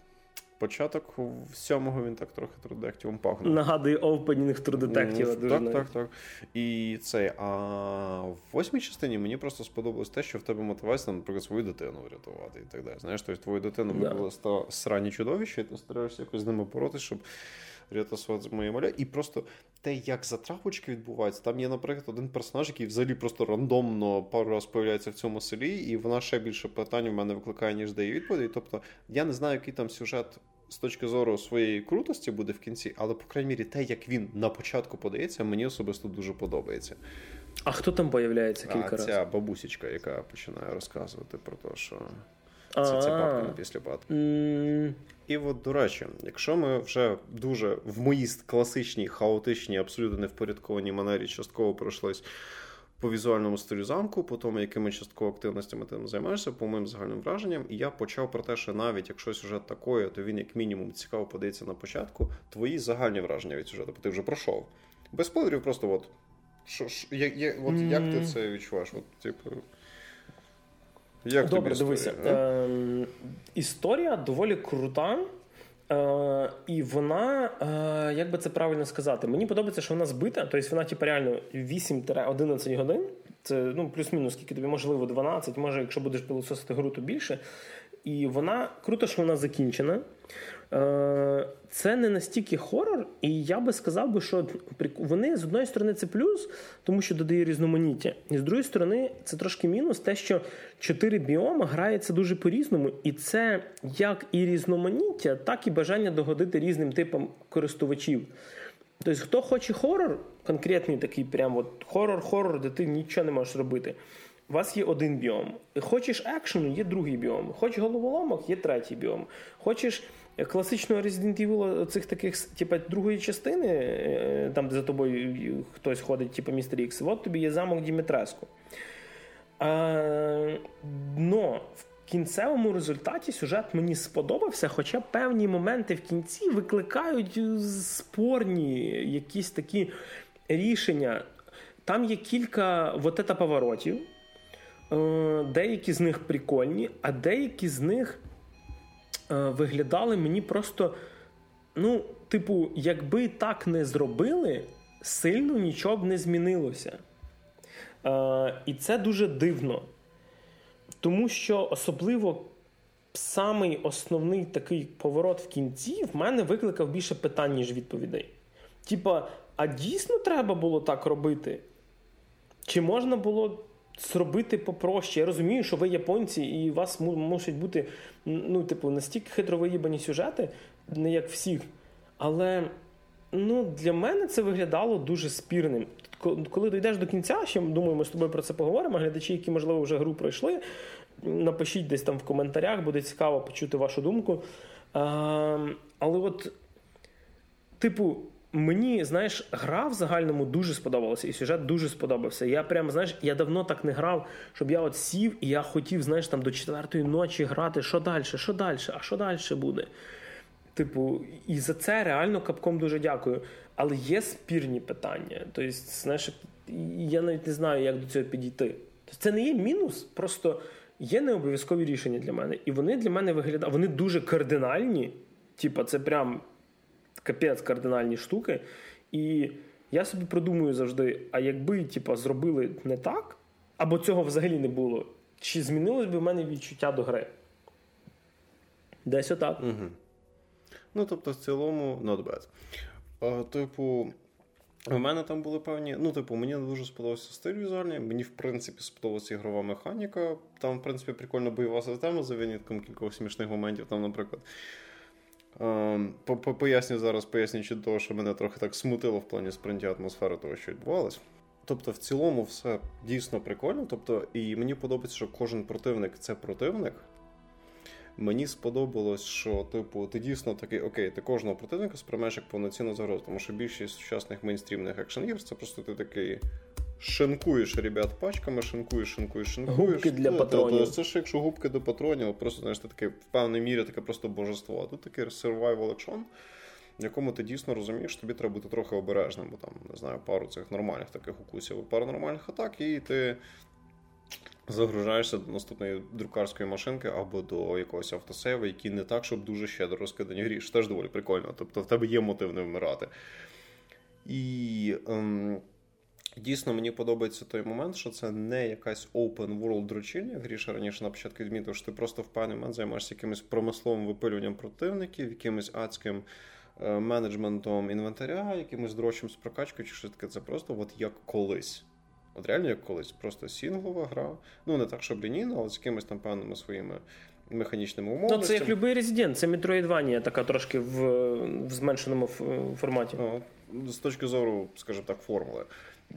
Початок сьомого він так трохи трудектівом пахне. Нагадує овпенінг трудетектів. дуже Так, так, так. І цей, а в восьмій частині мені просто сподобалось те, що в тебе мотивація, наприклад, свою дитину врятувати і так далі. Знаєш, тобто твою дитину викликали да. срані чудовище, і ти стараєшся якось з ними боротися, щоб рятувати моє маля. І просто те, як затрапочки відбуваються, там є, наприклад, один персонаж, який взагалі просто рандомно пару разів появляється в цьому селі, і вона ще більше питань в мене викликає, ніж дає відповіді. Тобто я не знаю, який там сюжет. З точки зору своєї крутості буде в кінці, але, по крайній мірі, те, як він на початку подається, мені особисто дуже подобається. А хто там появляється кілька разів? Ця бабусечка, яка починає розказувати про те, що це ця бабка на післябат. І от, до речі, якщо ми вже дуже в моїй класичній, хаотичній, абсолютно невпорядкованій манері частково пройшлись по візуальному стилю замку, по тому, якими частково активностями ти займаєшся, по моїм загальним враженням, і я почав про те, що навіть якщо сюжет такої, то він як мінімум цікаво подається на початку. Твої загальні враження від сюжету, бо ти вже пройшов. Без спойлерів, просто от. Що, що, як, як, от як ти це відчуваєш? От, типу, як Добре, тобі дивися. Е, Історія доволі крута. Е, І вона, е, як би це правильно сказати, мені подобається, що вона збита, тобто вона, типу, реально 8-11 годин. Це ну, плюс-мінус, скільки тобі, можливо, 12, може, якщо будеш пилососити гру, то більше. І вона круто, що вона закінчена. Е, це не настільки хорор, і я би сказав, би, що вони з одної сторони це плюс, тому що додає різноманіття. І з другої сторони, це трошки мінус, те, що чотири біоми граються дуже по-різному, і це як і різноманіття, так і бажання догодити різним типам користувачів. Тобто, хто хоче хорор, конкретний такий, прям от хорор-хорор, де ти нічого не можеш робити. У вас є один біом. Хочеш екшену, є другий біом. Хочеш головоломок, є третій біом. Хочеш класичного Resident Evil цих таких, типу, другої частини, е, там, де за тобою хтось ходить, типу Містер Ікс, от тобі є замок Дімітреску. А, но в кінцевому результаті сюжет мені сподобався, хоча певні моменти в кінці викликають спорні якісь такі рішення. Там є кілька вот поворотів. Е, деякі з них прикольні, а деякі з них е, виглядали мені просто. Ну, типу, якби так не зробили, сильно нічого б не змінилося. Е, І це дуже дивно. Тому що особливо самий основний такий поворот в кінці в мене викликав більше питань, ніж відповідей. Типа, а дійсно треба було так робити? Чи можна було зробити попроще. Я розумію, що ви японці, і у вас мусять бути ну, типу, настільки хитро виїбані сюжети, не як всіх. Але ну, для мене це виглядало дуже спірним. Коли дійдеш до кінця, ще думаю, ми з тобою про це поговоримо. Глядачі, які, можливо, вже гру пройшли, напишіть десь там в коментарях, буде цікаво почути вашу думку. А, Але от, типу, Мені, знаєш, гра в загальному дуже сподобалася, і сюжет дуже сподобався. Я прям, знаєш, я давно так не грав, щоб я от сів і я хотів, знаєш, там до четвертої ночі грати. Що далі? Що далі? А що далі буде? Типу, і за це реально капком дуже дякую. Але є спірні питання. Тобто, знаєш, я навіть не знаю, як до цього підійти. Тобто, це не є мінус, просто є необов'язкові рішення для мене. І вони для мене виглядають, вони дуже кардинальні. Типа, це прям капець кардинальні штуки. І я собі придумую завжди: а якби типу, зробили не так, або цього взагалі не було, чи змінилось би в мене відчуття до гри? Десь отак. Угу. Ну, тобто, в цілому, not bad. А, Типу, у мене там були певні. Ну, типу, мені не дуже сподобався стиль візуальний. Мені, в принципі, сподобалася ігрова механіка. Там, в принципі, прикольно бойова система за винятком кількох смішних моментів. Там, наприклад, поясню зараз, пояснюючи того, що мене трохи так смутило в плані сприйняття атмосфери того, що відбувалось. Тобто, в цілому, все дійсно прикольно. Тобто, і мені подобається, що кожен противник це противник. Мені сподобалось, що, типу, ти дійсно такий, окей, ти кожного противника сприймаєш як повноцінну загрозу, тому що більшість сучасних мейнстрімних екшн ігр це просто ти такий шинкуєш ребят пачками, шинкуєш, шинкуєш, шинкуєш. Губки для патронів. Це ж якщо губки до патронів, просто знаєш, ти таке в певній мірі таке просто божество. А тут такий survival action, в якому ти дійсно розумієш, тобі треба бути трохи обережним, бо там, не знаю, пару цих нормальних таких укусів, пару нормальних атак, і ти Загружаєшся до наступної друкарської машинки або до якогось автосейву, які не так, щоб дуже щедро розкидані гріш. Теж доволі прикольно. Тобто в тебе є мотив не вмирати. І ем, дійсно мені подобається той момент, що це не якась open world дрочильня. Гріша раніше на початку відмітив, що ти просто в певний момент займаєшся якимось промисловим випилюванням противників, якимось адським. Е, менеджментом інвентаря, якимось дрочим з прокачкою, чи щось таке. Це просто от як колись. От реально як колись. Просто сінглова гра. Ну, не так, щоб лінійна, але з якимись там певними своїми механічними умовами. Ну, це як любий резидент, це Metroidvania, така трошки в, в зменшеному форматі. О, з точки зору, скажімо так, формули.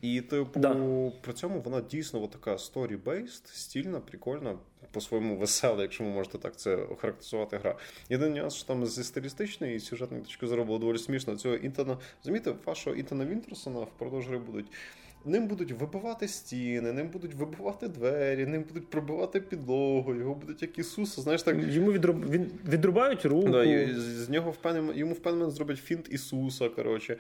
І типу, да. при цьому вона дійсно така story-based, стільна, прикольна, по-своєму весела, якщо ви можете так це охарактеризувати гра. Єдиний нюанс, що там зі стилістичної і сюжетної точки зору було доволі смішно. Цього Інтона, замітьте, вашого Інтона Вінтерсона впродовж гри будуть. Ним будуть вибивати стіни, ним будуть вибивати двері, ним будуть пробивати підлогу, його будуть як Ісуса. Знаєш, так йому відруб... він... відрубають руку. Да, з нього впевнений, йому впевнено зроблять фінт Ісуса. коротше.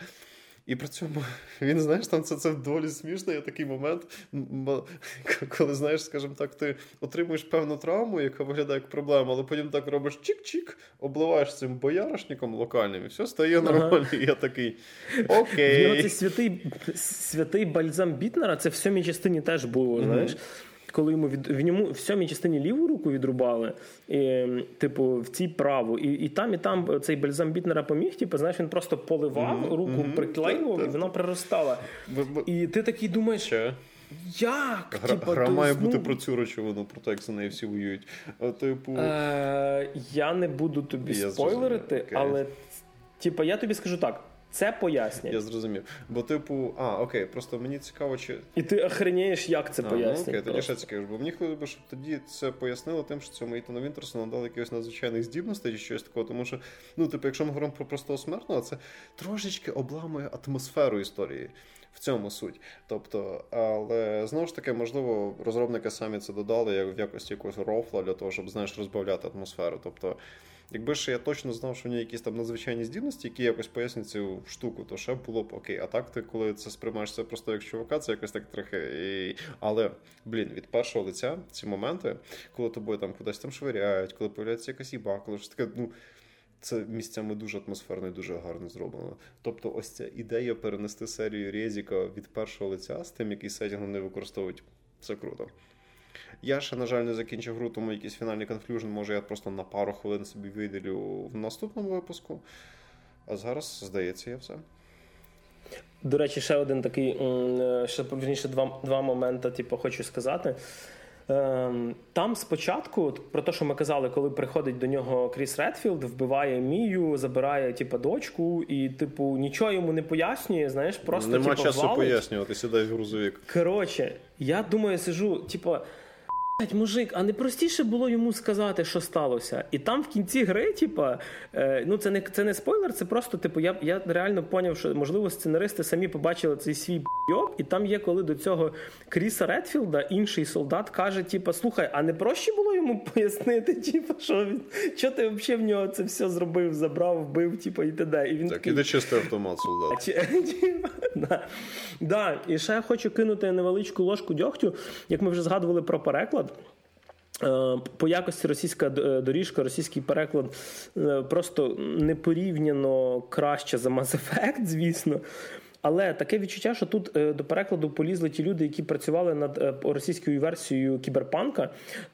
І при цьому він, знаєш, там це це доволі смішно. Є такий момент, коли, знаєш, скажімо так, ти отримуєш певну травму, яка виглядає як проблема, але потім так робиш чик-чик, обливаєш цим бояришником локальним, і все стає нормально. Ага. І я такий. Окей. Цей святий святий бальзам Бітнера, це в сьомій частині теж було, знаєш. Коли йому від в ньому в сьомій частині ліву руку відрубали, і, типу, в цій праву, і і там, і там цей бальзам Бітнера поміг, типу, знаєш, він просто поливав, mm-hmm. руку mm-hmm. приклеював, і вона приростала. І ти такий думаєш. Ще? Як? Гра, типа, гра має бути про цю речовину, про те, як за неї всі воюють. А, типу... Е, Я не буду тобі я спойлерити, але типа, я тобі скажу так: це пояснять. Я зрозумів. Бо, типу, а, окей, просто мені цікаво, чи. І ти охренієш, як це пояснять. Ну, окей, тоді ще цікаво. Бо мені хотілося б, щоб тоді це пояснило тим, що цьому Ітану Вінтерсу надали якихось надзвичайних здібностей чи щось такого. Тому що, ну, типу, якщо ми говоримо про простого смертного, це трошечки обламує атмосферу історії. В цьому суть. Тобто, але знову ж таки, можливо, розробники самі це додали як в якості якогось рофла для того, щоб знаєш, розбавляти атмосферу. Тобто. Якби ще я точно знав, що в нього якісь там надзвичайні здібності, які якось пояснять цю штуку, то ще було б окей. А так ти, коли це сприймаєш це просто як чувака, це якось так трохи. Але, блін, від першого лиця ці моменти, коли тобою там кудись там швиряють, коли появляється якась їба, коли ж таке, ну. Це місцями дуже атмосферно і дуже гарно зроблено. Тобто, ось ця ідея перенести серію Резіка від першого лиця з тим, який сетінг вони використовують, це круто. Я ще, на жаль, не закінчив гру, тому якийсь фінальний conclusion, може я просто на пару хвилин собі виділю в наступному випуску. А зараз, здається, я все. До речі, ще один такий, ще вірніше, два два моменти, типу, хочу сказати. Ем, там спочатку, про те, що ми казали, коли приходить до нього Кріс Редфілд, вбиває Мію, забирає типу, дочку, і, типу, нічого йому не пояснює. Знаєш, просто нема типу, часу валить. пояснювати, сідай в грузовик. Коротше, я думаю, сижу, типу. Мужик, а не простіше було йому сказати, що сталося. І там в кінці гри, типа, е, ну це не це не спойлер, це просто, типу, я я реально поняв, що можливо сценаристи самі побачили цей свій б**йоб, і там є, коли до цього Кріса Редфілда інший солдат каже: типу, слухай, а не проще було йому пояснити, типу, що він що ти взагалі в нього це все зробив, забрав, вбив, типу, і т.д. І він Так, іде чистий автомат, солдат. да. да. І ще я хочу кинути невеличку ложку дьогтю, як ми вже згадували про переклад. Е, по якості російська е, доріжка, російський переклад е, просто непорівняно краще за Mass Effect, звісно. Але таке відчуття, що тут до перекладу полізли ті люди, які працювали над російською версією кіберпанка.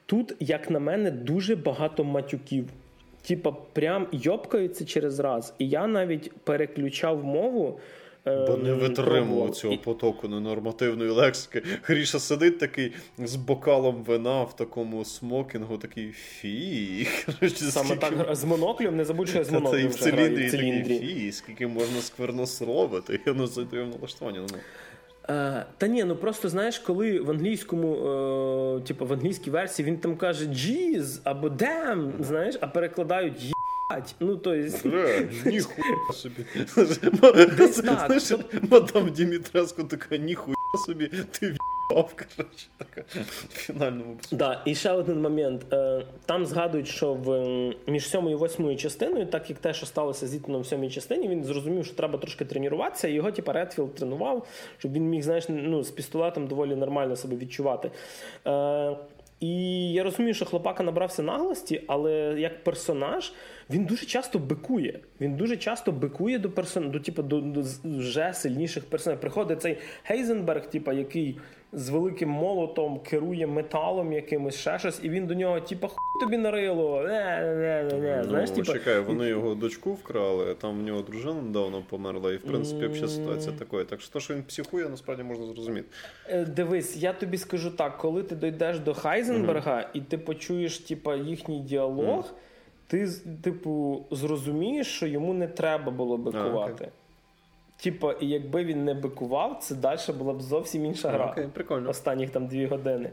Тут, як на мене, дуже багато матюків. Типа, прям йопкаються через раз. І я навіть переключав мову. Бо не витримував цього потоку ненормативної лексики. Гріша сидить такий з бокалом вина в такому смокінгу, такий фі. Саме так з моноклем, не забудь, що я з моноклем. в циліндрі такий фі, скільки можна сквернословити. Я зайду налаштування. Ну. Е, та ні, ну просто знаєш, коли в англійському, е, типу в англійській версії він там каже «jeez» або «damn», знаєш, а перекладають Ну, то есть... ніхуя собі. Знаєш, мадам Дімітреско така, ніхуя собі, ти коротше, така фінальному Да, І ще один момент. Е, там згадують, що в між сьомою і восьмою частиною, так як те, що сталося з Ітаном в сьомій частині, він зрозумів, що треба трошки тренуватися, і його, типа, Редфілд тренував, щоб він міг, знаєш, ну, з пістолетом доволі нормально себе відчувати. І я розумію, що хлопака набрався наглості, але як персонаж він дуже часто бикує. Він дуже часто бикує до персон... до, типу, до, до вже сильніших персонажів. Приходить цей Гейзенберг, типу, який з великим молотом керує металом якимось ще щось, і він до нього, типу, хуй тобі нарило. Не, не, не, не. Ну, Знаєш, типу... Чекай, вони його дочку вкрали, там в нього дружина недавно померла, і в принципі взагалі ситуація така. Так що то, що він психує, насправді можна зрозуміти. Е, дивись, я тобі скажу так: коли ти дійдеш до Хайзенберга mm-hmm. і ти почуєш, типу, їхній діалог. Mm-hmm ти, типу, зрозумієш, що йому не треба було бикувати. Типа, і якби він не бикував, це далі була б зовсім інша гра. Окей, прикольно. Останніх там дві години.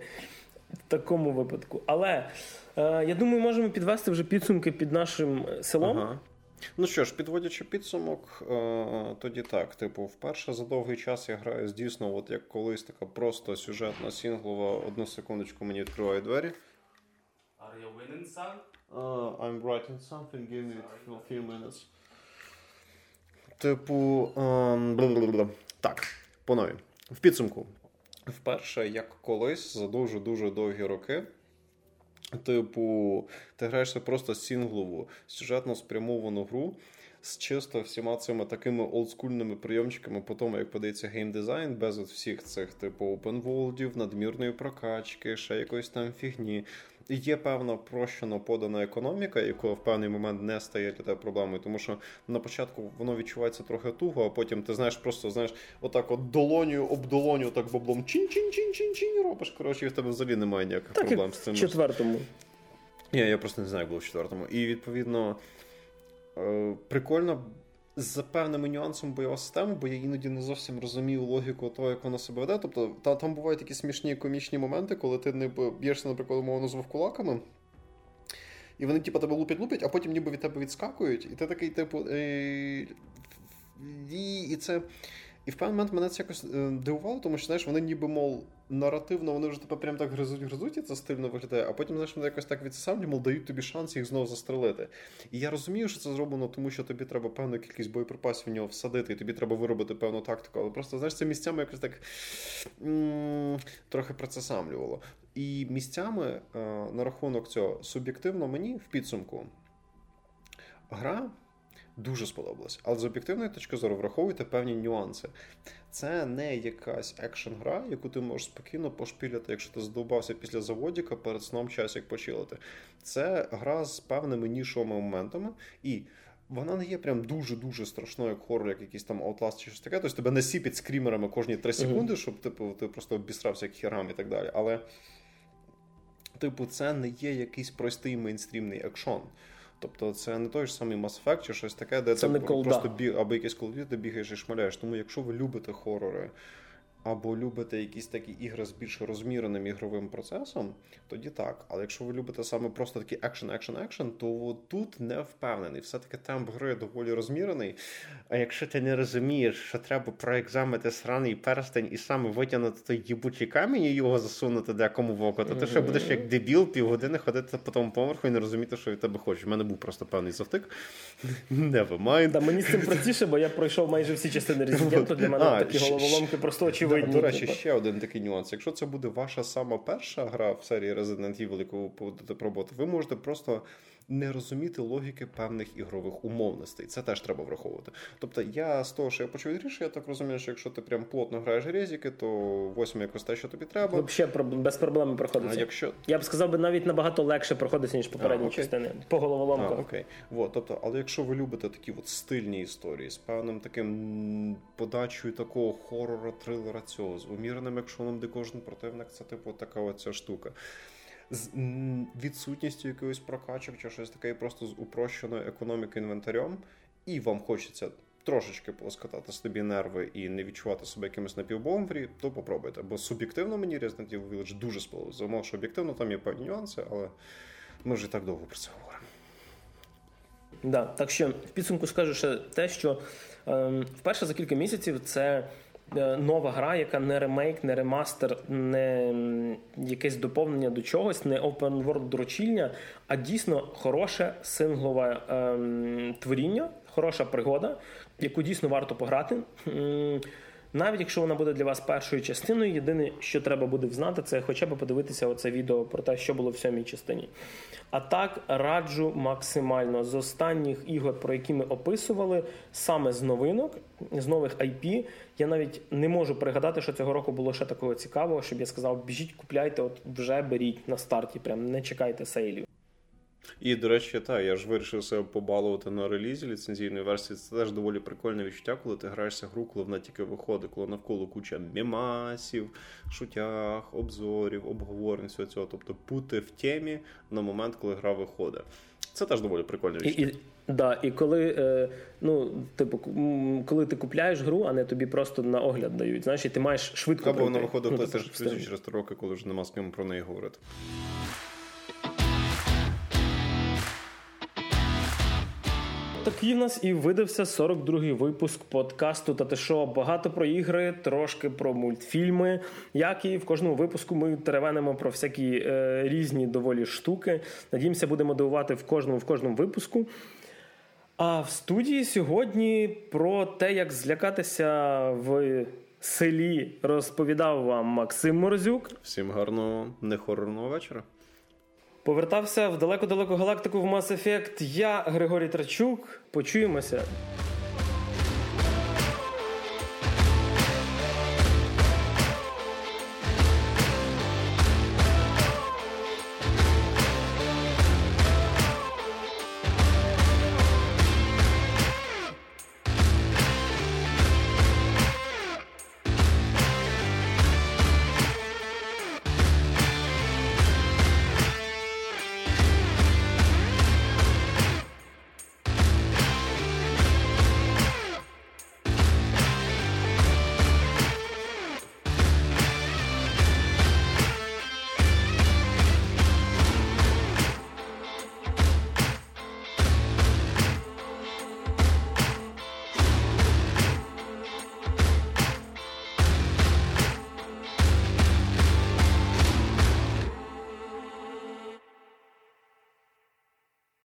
В такому випадку. Але е, я думаю, можемо підвести вже підсумки під нашим селом. Ага. Ну що ж, підводячи підсумок, е, тоді так. Типу, вперше за довгий час я граю дійсно, от як колись така просто сюжетна сінглова. Одну секундочку мені відкриває двері. Are you winning, son? Uh, I'm writing something, give me a few minutes. Типу. Um, так, по нові. В підсумку. Вперше, як колись, за дуже-дуже довгі роки. Типу, ти граєшся просто сінглову, сюжетно спрямовану гру з чисто всіма цими такими олдскульними прийомчиками по тому, як подається геймдизайн, без от всіх цих, типу, open world ів, надмірної прокачки, ще якоїсь там фігні. Є певна прощено подана економіка, яка в певний момент не стає для тебе проблемою, тому що на початку воно відчувається трохи туго, а потім ти знаєш, просто знаєш, отак от долоню об долоню, так баблом чин-чин-чин-чин-чин робиш. Коротше, і в тебе взагалі немає ніяких так, проблем з цим. В четвертому. Ні, я просто не знаю, як було в четвертому. І відповідно е, прикольно з певними нюансами бойова система, бо я іноді не зовсім розумію логіку того, як вона себе веде. Тобто, та, там бувають такі смішні комічні моменти, коли ти не б'єшся, наприклад, умовно з вовкулаками. І вони, типу, тебе лупять-лупять, а потім ніби від тебе відскакують, і ти такий, типу. Е- і це. І в певний момент мене це якось е, дивувало, тому що знаєш, вони ніби, мов, наративно, вони вже тебе прям так гризуть, гризуть, і це стильно виглядає, а потім знаєш, вони якось так відсамлі, мов дають тобі шанс їх знову застрелити. І я розумію, що це зроблено, тому що тобі треба певну кількість боєприпасів в нього всадити, і тобі треба виробити певну тактику. Але просто знаєш, це місцями якось так трохи процесамлювало. І місцями е- на рахунок цього суб'єктивно мені в підсумку гра дуже сподобалось. Але з об'єктивної точки зору враховуйте певні нюанси. Це не якась екшн-гра, яку ти можеш спокійно пошпіляти, якщо ти задовбався після заводіка перед сном час як почилити. Це гра з певними нішовими моментами і. Вона не є прям дуже-дуже страшною, як хоррор, як якийсь там Outlast чи щось таке. Тобто тебе не сіпить скрімерами кожні 3 секунди, щоб типу, ти просто обісрався як хірам і так далі. Але, типу, це не є якийсь простий мейнстрімний екшон. Тобто це не той ж самий Mass Effect чи щось таке, де це ти просто біг, або якийсь колоді, ти бігаєш і шмаляєш. Тому якщо ви любите хорори, або любите якісь такі ігри з більш розміреним ігровим процесом, тоді так. Але якщо ви любите саме просто такі екшен, екшен, екшен, то тут не впевнений. Все-таки темп гри доволі розмірений. А якщо ти не розумієш, що треба проекзамити сраний перстень і саме витягнути той їбучий камінь і його засунути декому в око, то ти ще будеш як дебіл півгодини ходити по тому поверху і не розуміти, що від тебе хочеш. У мене був просто певний завтик. Never mind. Та мені з цим простіше, бо я пройшов майже всі частини резиденту. Для мене такі головоломки просто очевидні очевидні. До речі, ще один такий нюанс. Якщо це буде ваша сама перша гра в серії Resident Evil, яку ви будете пробувати, ви можете просто не розуміти логіки певних ігрових умовностей. Це теж треба враховувати. Тобто, я з того, що я почув від я так розумію, що якщо ти прям плотно граєш резіки, то восьми якось те, що тобі треба. Взагалі без проблем проходиться. А якщо... Я б сказав, би навіть набагато легше проходиться, ніж попередні а, частини. По головоломках. А, окей. Вот, тобто, але якщо ви любите такі от стильні історії з певним таким подачою такого хорора, трилера цього, з уміреним екшоном, де кожен противник, це типу така оця штука з відсутністю якоїсь прокачок чи щось таке, просто з упрощеною економікою інвентарем, і вам хочеться. Трошечки полоскатати собі нерви і не відчувати себе якимось напівбовом в то попробуйте. Бо суб'єктивно мені Resident Evil Village дуже сподобалося. Замов, що об'єктивно там є певні нюанси, але ми вже так довго про це говоримо. Да, так що в підсумку скажу ще те, що е, вперше за кілька місяців це нова гра, яка не ремейк, не ремастер, не якесь доповнення до чогось, не open world дрочільня, а дійсно хороше синглове ем, творіння, хороша пригода, яку дійсно варто пограти. Навіть якщо вона буде для вас першою частиною, єдине, що треба буде знати, це хоча б подивитися оце відео про те, що було в сьомій частині. А так раджу максимально з останніх ігор, про які ми описували, саме з новинок, з нових IP. Я навіть не можу пригадати, що цього року було ще такого цікавого, щоб я сказав, біжіть, купляйте, от вже беріть на старті, прям не чекайте сейлів. І, до речі, так, я ж вирішив себе побалувати на релізі ліцензійної версії. Це теж доволі прикольне відчуття, коли ти граєшся гру, коли вона тільки виходить, коли навколо куча мемасів, шутях, обзорів, обговорень, всього цього. Тобто бути в темі на момент, коли гра виходить. Це теж доволі прикольне відчуття. і, да, і коли, е, ну, типу, коли ти купляєш гру, а не тобі просто на огляд дають, знаєш, і ти маєш швидко. Або вона виходить Ну, типу, PlayStation встигнути. 4 через 3 роки, коли вже нема з ким про неї говорити. Такий в нас і видався 42-й випуск подкасту та те що багато про ігри, трошки про мультфільми. Як і в кожному випуску ми теревенимо про всякі е, різні доволі штуки. Надіємося, будемо дивувати в кожному в кожному випуску. А в студії сьогодні про те, як злякатися в селі, розповідав вам Максим Морозюк. Всім гарного нехорорного вечора. Повертався в далеку-далеку галактику в Mass Effect. Я Григорій Трачук. Почуємося.